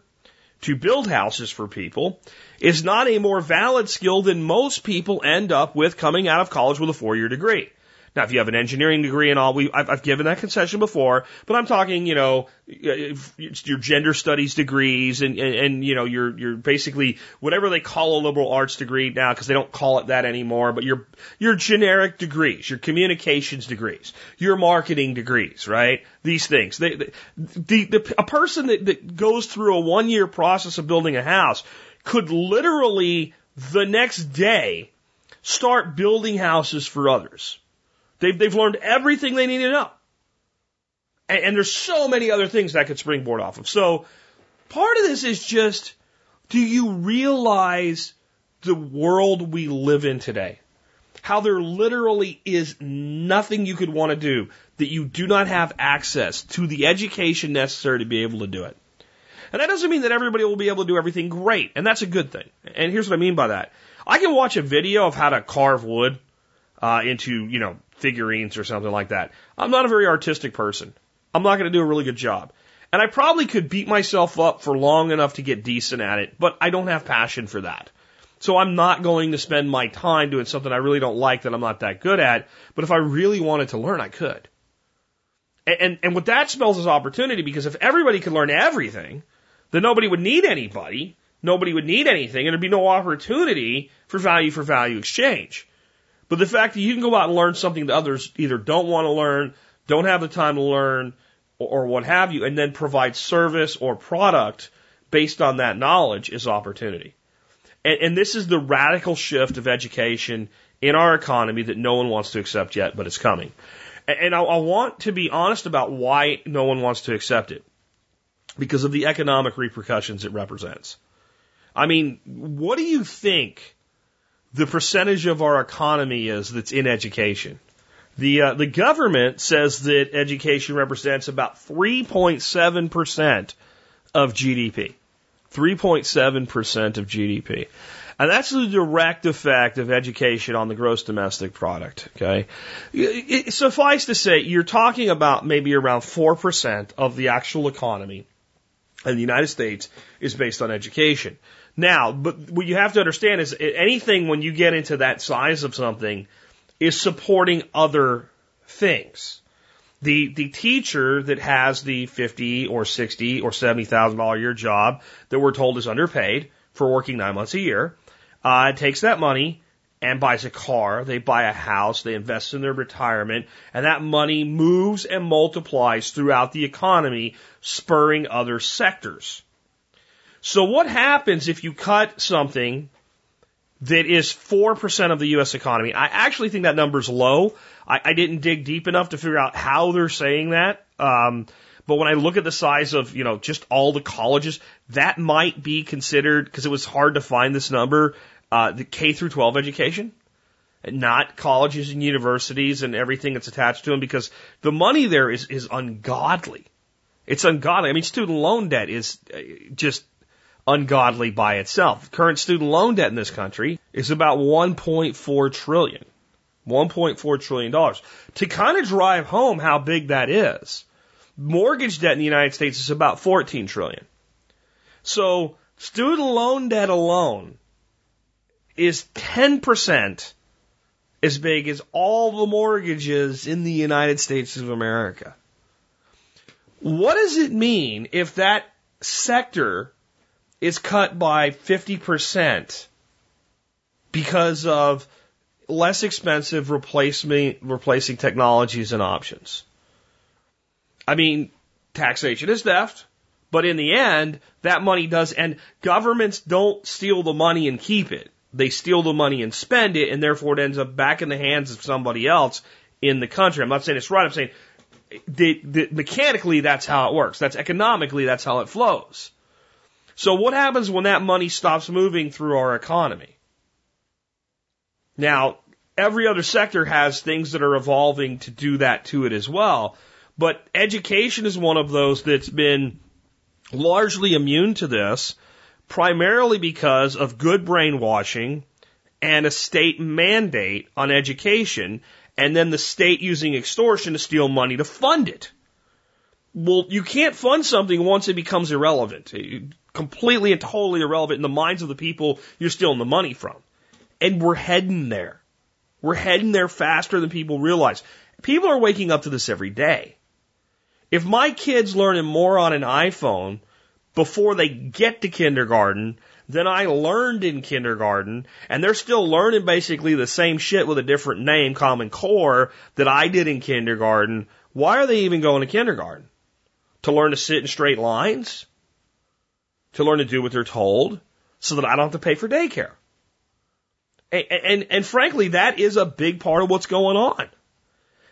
to build houses for people, is not a more valid skill than most people end up with coming out of college with a four year degree. Now, if you have an engineering degree and all, we, I've, I've given that concession before, but I'm talking, you know, your gender studies degrees and, and, and, you know, your, your basically whatever they call a liberal arts degree now, because they don't call it that anymore, but your, your generic degrees, your communications degrees, your marketing degrees, right? These things. They, the, the, the, a person that, that goes through a one year process of building a house could literally the next day start building houses for others They've, they've learned everything they need to know. And, and there's so many other things that could springboard off of. So part of this is just, do you realize the world we live in today? How there literally is nothing you could want to do that you do not have access to the education necessary to be able to do it. And that doesn't mean that everybody will be able to do everything great, and that's a good thing. And here's what I mean by that. I can watch a video of how to carve wood uh, into, you know, figurines or something like that. I'm not a very artistic person. I'm not going to do a really good job. And I probably could beat myself up for long enough to get decent at it, but I don't have passion for that. So I'm not going to spend my time doing something I really don't like that I'm not that good at. But if I really wanted to learn, I could. And, and, and what that spells is opportunity because if everybody could learn everything, then nobody would need anybody. Nobody would need anything and there'd be no opportunity for value for value exchange. But the fact that you can go out and learn something that others either don't want to learn, don't have the time to learn, or, what have you, and then provide service or product based on that knowledge is opportunity. And, and this is the radical shift of education in our economy that no one wants to accept yet, but it's coming. And, and I, I want to be honest about why no one wants to accept it. Because of the economic repercussions it represents. I mean, what do you think the percentage of our economy is that's in education. The uh, the government says that education represents about 3.7 percent of GDP. 3.7 percent of GDP. And that's the direct effect of education on the gross domestic product. Okay. It, it, suffice to say, you're talking about maybe around 4% of the actual economy in the United States is based on education. Now, but what you have to understand is anything when you get into that size of something is supporting other things. The, the teacher that has the 50 or 60 or $70,000 a year job that we're told is underpaid for working nine months a year, uh, takes that money and buys a car, they buy a house, they invest in their retirement, and that money moves and multiplies throughout the economy, spurring other sectors. So what happens if you cut something that is 4% of the U.S. economy? I actually think that number's low. I, I didn't dig deep enough to figure out how they're saying that. Um, but when I look at the size of, you know, just all the colleges, that might be considered, because it was hard to find this number, uh, the K through 12 education, not colleges and universities and everything that's attached to them, because the money there is, is ungodly. It's ungodly. I mean, student loan debt is uh, just ungodly by itself. Current student loan debt in this country is about 1.4 trillion. 1.4 trillion dollars. To kind of drive home how big that is, mortgage debt in the United States is about 14 trillion. So student loan debt alone is 10% as big as all the mortgages in the United States of America. What does it mean if that sector is cut by 50% because of less expensive replacement, replacing technologies and options. I mean, taxation is theft, but in the end, that money does, and governments don't steal the money and keep it. They steal the money and spend it, and therefore it ends up back in the hands of somebody else in the country. I'm not saying it's right. I'm saying the, the, mechanically that's how it works. That's economically that's how it flows. So what happens when that money stops moving through our economy? Now, every other sector has things that are evolving to do that to it as well. But education is one of those that's been largely immune to this, primarily because of good brainwashing and a state mandate on education, and then the state using extortion to steal money to fund it. Well, you can't fund something once it becomes irrelevant completely and totally irrelevant in the minds of the people you're stealing the money from. And we're heading there. We're heading there faster than people realize. People are waking up to this every day. If my kids learning more on an iPhone before they get to kindergarten than I learned in kindergarten, and they're still learning basically the same shit with a different name, Common Core, that I did in kindergarten, why are they even going to kindergarten? To learn to sit in straight lines? To learn to do what they're told so that I don't have to pay for daycare. And, and, and frankly, that is a big part of what's going on.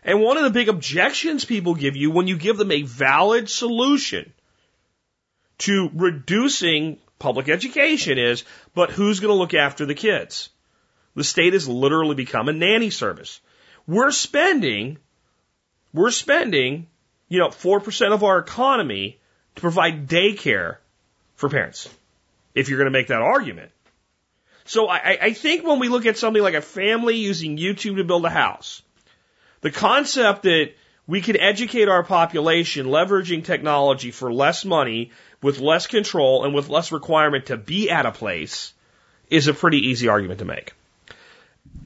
And one of the big objections people give you when you give them a valid solution to reducing public education is, but who's going to look after the kids? The state has literally become a nanny service. We're spending, we're spending, you know, 4% of our economy to provide daycare for parents, if you're going to make that argument. So I, I think when we look at something like a family using YouTube to build a house, the concept that we can educate our population leveraging technology for less money, with less control, and with less requirement to be at a place is a pretty easy argument to make.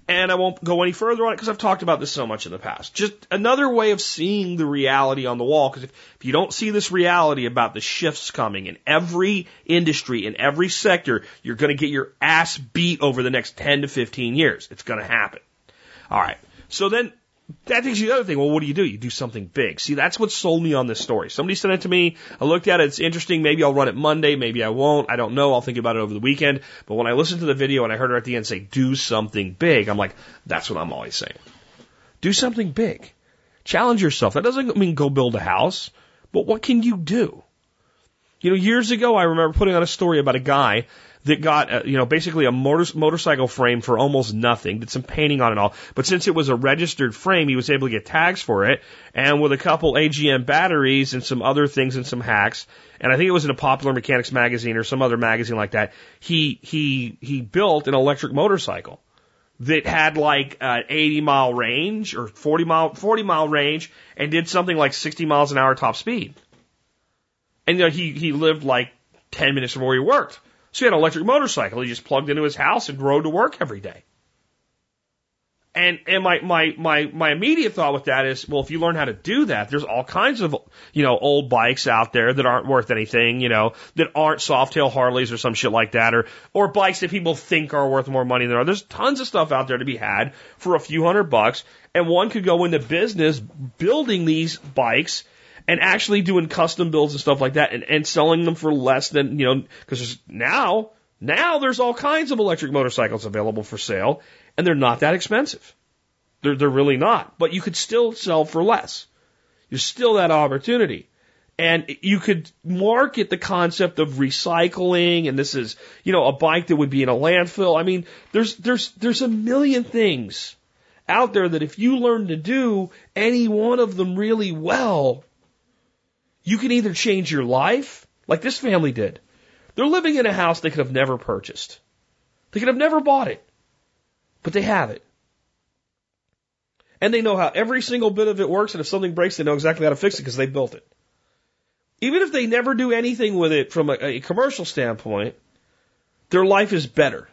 And I won't go any further on it because I've talked about this so much in the past. Just another way of seeing the reality on the wall. Because if, if you don't see this reality about the shifts coming in every industry, in every sector, you're going to get your ass beat over the next 10 to 15 years. It's going to happen. All right. So then that takes you to the other thing. Well, what do you do? You do something big. See, that's what sold me on this story. Somebody sent it to me. I looked at it. It's interesting. Maybe I'll run it Monday. Maybe I won't. I don't know. I'll think about it over the weekend. But when I listened to the video and I heard her at the end say, do something big, I'm like, that's what I'm always saying. Do something big. Challenge yourself. That doesn't mean go build a house, but what can you do? You know, years ago, I remember putting on a story about a guy that got, uh, you know, basically a motor- motorcycle frame for almost nothing, did some painting on it all. But since it was a registered frame, he was able to get tags for it. And with a couple AGM batteries and some other things and some hacks, and I think it was in a Popular Mechanics magazine or some other magazine like that, he, he, he built an electric motorcycle that had like an 80 mile range or 40 mile, 40 mile range and did something like 60 miles an hour top speed. And you know, he, he lived like 10 minutes from where he worked. So he had an electric motorcycle. He just plugged into his house and rode to work every day. And, and my, my, my, my immediate thought with that is, well, if you learn how to do that, there's all kinds of, you know, old bikes out there that aren't worth anything, you know, that aren't Softail Harleys or some shit like that, or, or bikes that people think are worth more money than are. There's tons of stuff out there to be had for a few hundred bucks. And one could go into business building these bikes and actually doing custom builds and stuff like that and, and selling them for less than, you know, because now, now there's all kinds of electric motorcycles available for sale and they're not that expensive. They're, they're really not, but you could still sell for less. There's still that opportunity. And you could market the concept of recycling, and this is, you know, a bike that would be in a landfill. I mean, there's, there's, there's a million things out there that if you learn to do any one of them really well, you can either change your life, like this family did. They're living in a house they could have never purchased. They could have never bought it, but they have it. And they know how every single bit of it works, and if something breaks, they know exactly how to fix it because they built it. Even if they never do anything with it from a, a commercial standpoint, their life is better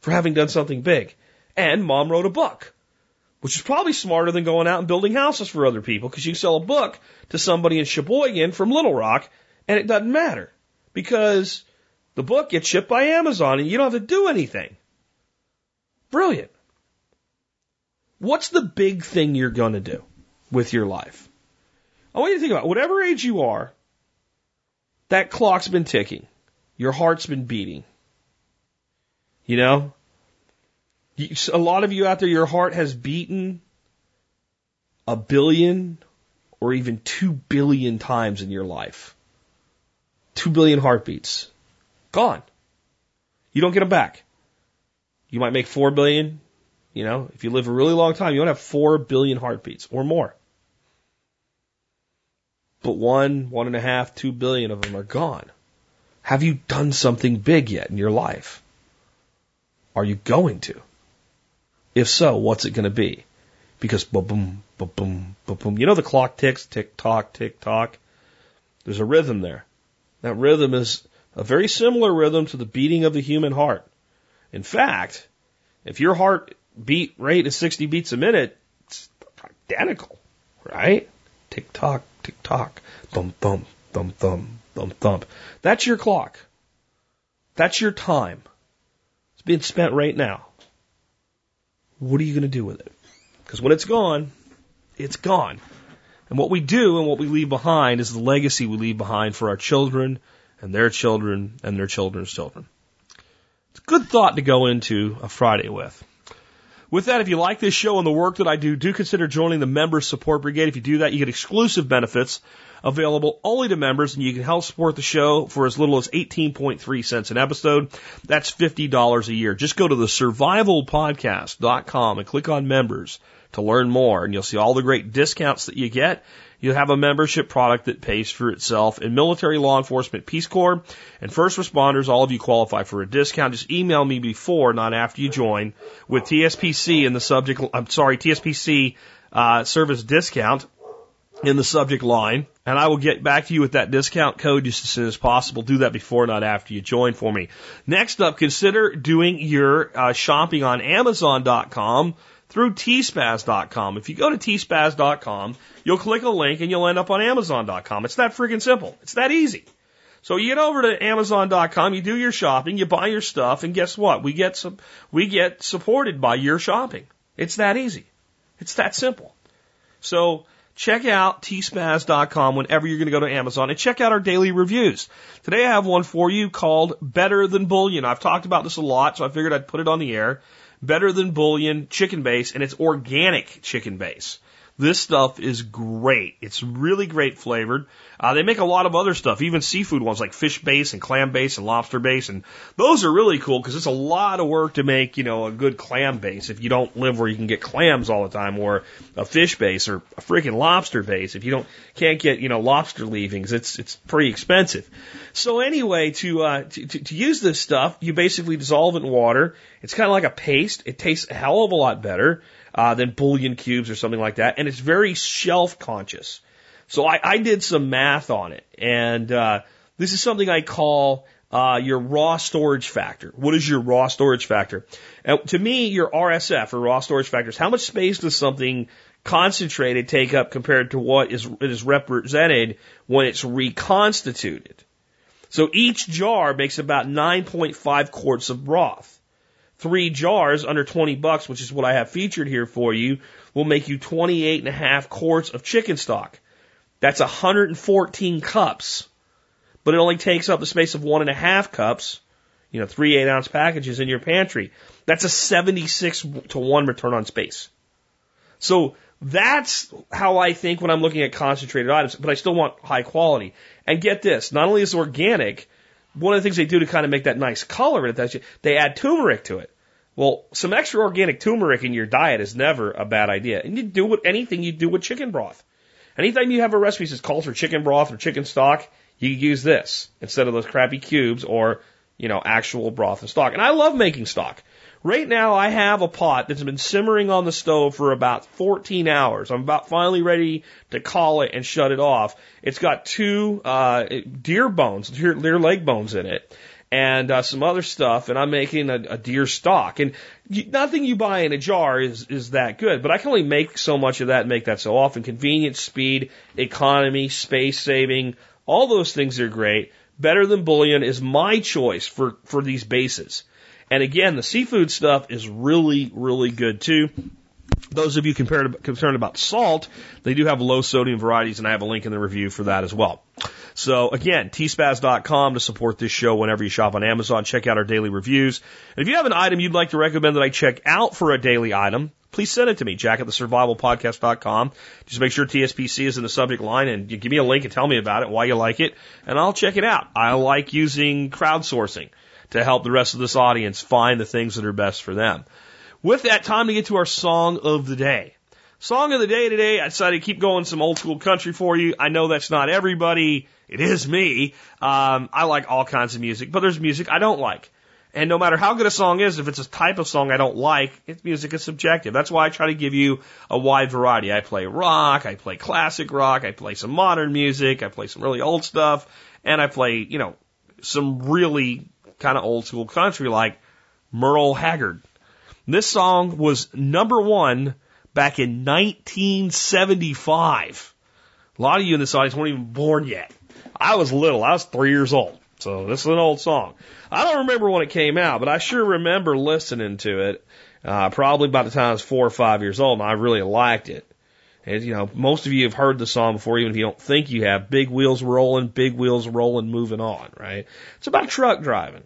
for having done something big. And mom wrote a book which is probably smarter than going out and building houses for other people because you sell a book to somebody in Sheboygan from Little Rock and it doesn't matter because the book gets shipped by Amazon and you don't have to do anything. Brilliant. What's the big thing you're going to do with your life? I want you to think about it. whatever age you are, that clock's been ticking. Your heart's been beating. You know, a lot of you out there, your heart has beaten a billion or even two billion times in your life. Two billion heartbeats. Gone. You don't get them back. You might make four billion. You know, if you live a really long time, you don't have four billion heartbeats or more. But one, one and a half, two billion of them are gone. Have you done something big yet in your life? Are you going to? If so, what's it going to be? Because boom, boom, boom, boom, boom, boom. You know the clock ticks, tick tock, tick tock. There's a rhythm there. That rhythm is a very similar rhythm to the beating of the human heart. In fact, if your heart beat rate is 60 beats a minute, it's identical, right? Tick tock, tick tock, bum bum, thump thump, thump thump. That's your clock. That's your time. It's being spent right now what are you going to do with it? Because when it's gone, it's gone. And what we do and what we leave behind is the legacy we leave behind for our children and their children and their children's children. It's a good thought to go into a Friday with. With that, if you like this show and the work that I do, do consider joining the Member Support Brigade. If you do that, you get exclusive benefits available only to members, and you can help support the show for as little as 18.3 cents an episode. That's $50 a year. Just go to the survivalpodcast.com and click on members to learn more, and you'll see all the great discounts that you get. You'll have a membership product that pays for itself. In military, law enforcement, Peace Corps, and first responders, all of you qualify for a discount. Just email me before, not after you join, with TSPC in the subject. I'm sorry, TSPC uh, service discount in the subject line, and I will get back to you with that discount code just as soon as possible. Do that before, not after you join for me. Next up, consider doing your uh, shopping on Amazon.com through tspaz.com. If you go to tspaz.com, you'll click a link and you'll end up on Amazon.com. It's that freaking simple. It's that easy. So you get over to Amazon.com, you do your shopping, you buy your stuff, and guess what? We get some, we get supported by your shopping. It's that easy. It's that simple. So check out tspaz.com whenever you're going to go to Amazon and check out our daily reviews. Today I have one for you called Better Than Bouillon. I've talked about this a lot, so I figured I'd put it on the air. Better Than Bouillon chicken base, and it's organic chicken base. This stuff is great. It's really great flavored. Uh, they make a lot of other stuff, even seafood ones like fish base and clam base and lobster base, and those are really cool because it's a lot of work to make, you know, a good clam base if you don't live where you can get clams all the time, or a fish base or a freaking lobster base if you don't can't get, you know, lobster leavings. It's it's pretty expensive. So anyway, to uh, to, to, to use this stuff, you basically dissolve it in water. It's kind of like a paste. It tastes a hell of a lot better uh, than bouillon cubes or something like that, and it's very shelf conscious. So I, I did some math on it, and uh, this is something I call uh, your raw storage factor. What is your raw storage factor? Now, to me, your RSF or raw storage factor is how much space does something concentrated take up compared to what is it is represented when it's reconstituted. So each jar makes about 9.5 quarts of broth three jars under 20 bucks, which is what I have featured here for you, will make you 28 and a half quarts of chicken stock. That's 114 cups, but it only takes up the space of one and a half cups, you know, three eight ounce packages in your pantry. That's a 76 to one return on space. So that's how I think when I'm looking at concentrated items, but I still want high quality. And get this, not only is it organic, one of the things they do to kind of make that nice color, they add turmeric to it. Well, some extra organic turmeric in your diet is never a bad idea. And you do with anything you do with chicken broth. Anytime you have a recipe that calls for chicken broth or chicken stock, you use this instead of those crappy cubes or, you know, actual broth and stock. And I love making stock. Right now I have a pot that's been simmering on the stove for about 14 hours. I'm about finally ready to call it and shut it off. It's got two, uh, deer bones, deer, deer leg bones in it and uh, some other stuff, and I'm making a, a deer stock. And you, nothing you buy in a jar is is that good, but I can only make so much of that and make that so often. Convenience, speed, economy, space saving, all those things are great. Better than Bouillon is my choice for for these bases. And again, the seafood stuff is really really good too. Those of you concerned about salt, they do have low sodium varieties, and I have a link in the review for that as well. So again, tspaz.com to support this show whenever you shop on Amazon. Check out our daily reviews. And if you have an item you'd like to recommend that I check out for a daily item, please send it to me, jack at the survivalpodcast.com. Just make sure TSPC is in the subject line and give me a link and tell me about it, why you like it, and I'll check it out. I like using crowdsourcing to help the rest of this audience find the things that are best for them. With that, time to get to our song of the day. Song of the day today, I decided to keep going some old school country for you. I know that's not everybody. It is me. Um, I like all kinds of music, but there's music I don't like. And no matter how good a song is, if it's a type of song I don't like, it's music is subjective. That's why I try to give you a wide variety. I play rock, I play classic rock, I play some modern music, I play some really old stuff, and I play, you know, some really kind of old school country like Merle Haggard. This song was number one back in 1975. A lot of you in this audience weren't even born yet. I was little. I was three years old. So this is an old song. I don't remember when it came out, but I sure remember listening to it. Uh, probably by the time I was four or five years old, and I really liked it. And you know, most of you have heard the song before, even if you don't think you have. Big wheels rolling, big wheels rolling, moving on, right? It's about truck driving.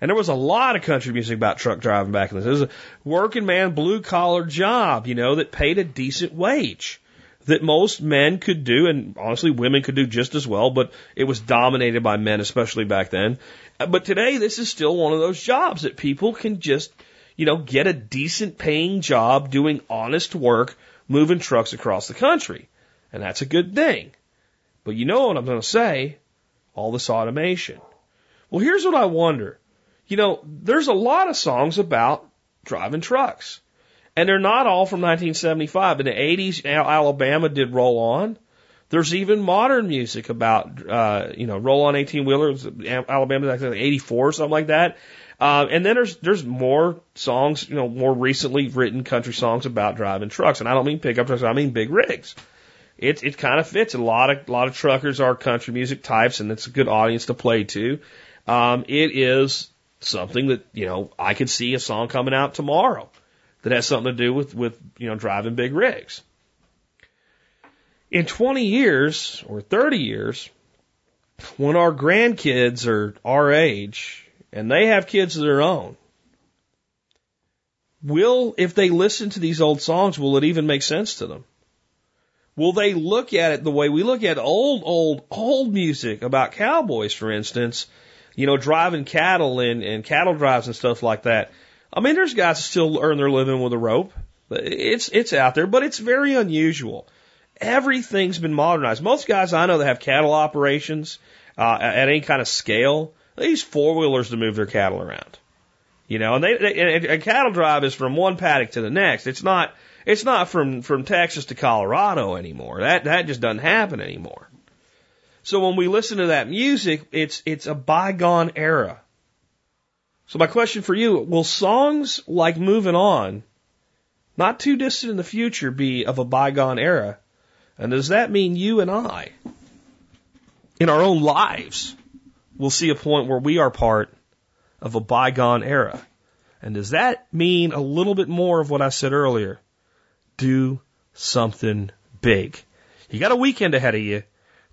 And there was a lot of country music about truck driving back in day. It was a working man, blue collar job, you know, that paid a decent wage that most men could do, and honestly, women could do just as well, but it was dominated by men, especially back then. But today, this is still one of those jobs that people can just, you know, get a decent paying job doing honest work, moving trucks across the country. And that's a good thing. But you know what I'm going to say? All this automation. Well, here's what I wonder. You know, there's a lot of songs about driving trucks. And they're not all from 1975. In the 80s, Alabama did Roll On. There's even modern music about, uh, you know, Roll On 18 wheelers, Alabama, like 84 or something like that. Uh, and then there's, there's more songs, you know, more recently written country songs about driving trucks. And I don't mean pickup trucks, I mean big rigs. It, it kind of fits. A lot of, a lot of truckers are country music types and it's a good audience to play to. Um, it is something that, you know, I could see a song coming out tomorrow that has something to do with, with, you know, driving big rigs. In 20 years or 30 years, when our grandkids are our age and they have kids of their own, will, if they listen to these old songs, will it even make sense to them? Will they look at it the way we look at old, old, old music about cowboys, for instance, you know, driving cattle and, and cattle drives and stuff like that? I mean, there's guys that still earn their living with a rope. It's, it's out there, but it's very unusual. Everything's been modernized. Most guys I know that have cattle operations, uh, at any kind of scale, they use four wheelers to move their cattle around. You know, and they, they a cattle drive is from one paddock to the next. It's not it's not from from Texas to Colorado anymore. That that just doesn't happen anymore. So when we listen to that music, it's it's a bygone era. So my question for you, will songs like Moving On, not too distant in the future, be of a bygone era? And does that mean you and I, in our own lives, will see a point where we are part of a bygone era? And does that mean a little bit more of what I said earlier? Do something big. You got a weekend ahead of you.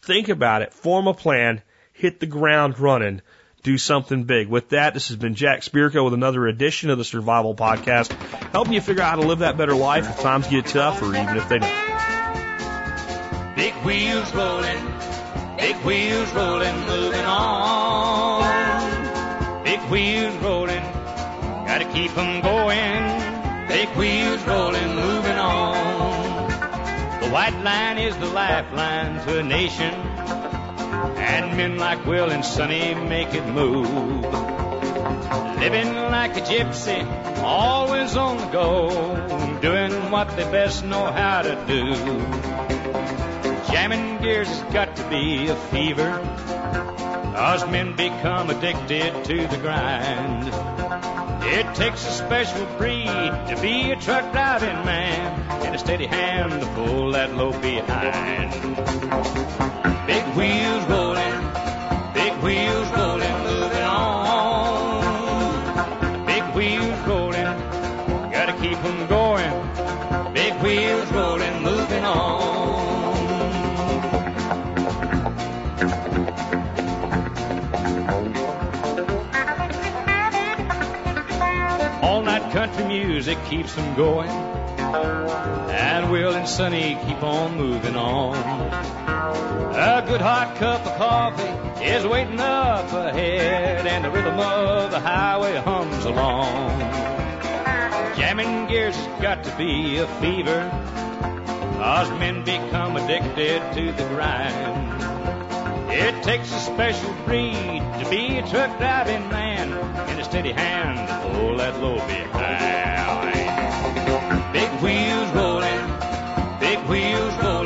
Think about it, form a plan, hit the ground running, do something big. With that, this has been Jack Spirko with another edition of the Survival Podcast, helping you figure out how to live that better life if times get tough or even if they don't. Big wheels rolling, big wheels rolling, moving on. Big wheels rolling, gotta keep 'em going. Big wheels rolling, moving. The white line is the lifeline to a nation, and men like Will and Sonny make it move. Living like a gypsy, always on the go, doing what they best know how to do. Jamming gears has got to be a fever, cause men become addicted to the grind. It takes a special breed to be a truck driving man and a steady hand to pull that load behind. Big wheels rolling, big wheels rolling, music keeps them going. And Will and Sonny keep on moving on. A good hot cup of coffee is waiting up ahead, and the rhythm of the highway hums along. Jamming gears has got to be a fever, cause men become addicted to the grind. It takes a special breed to be a truck driving man and a steady hand to pull that load behind. Big wheels rolling, big wheels rolling,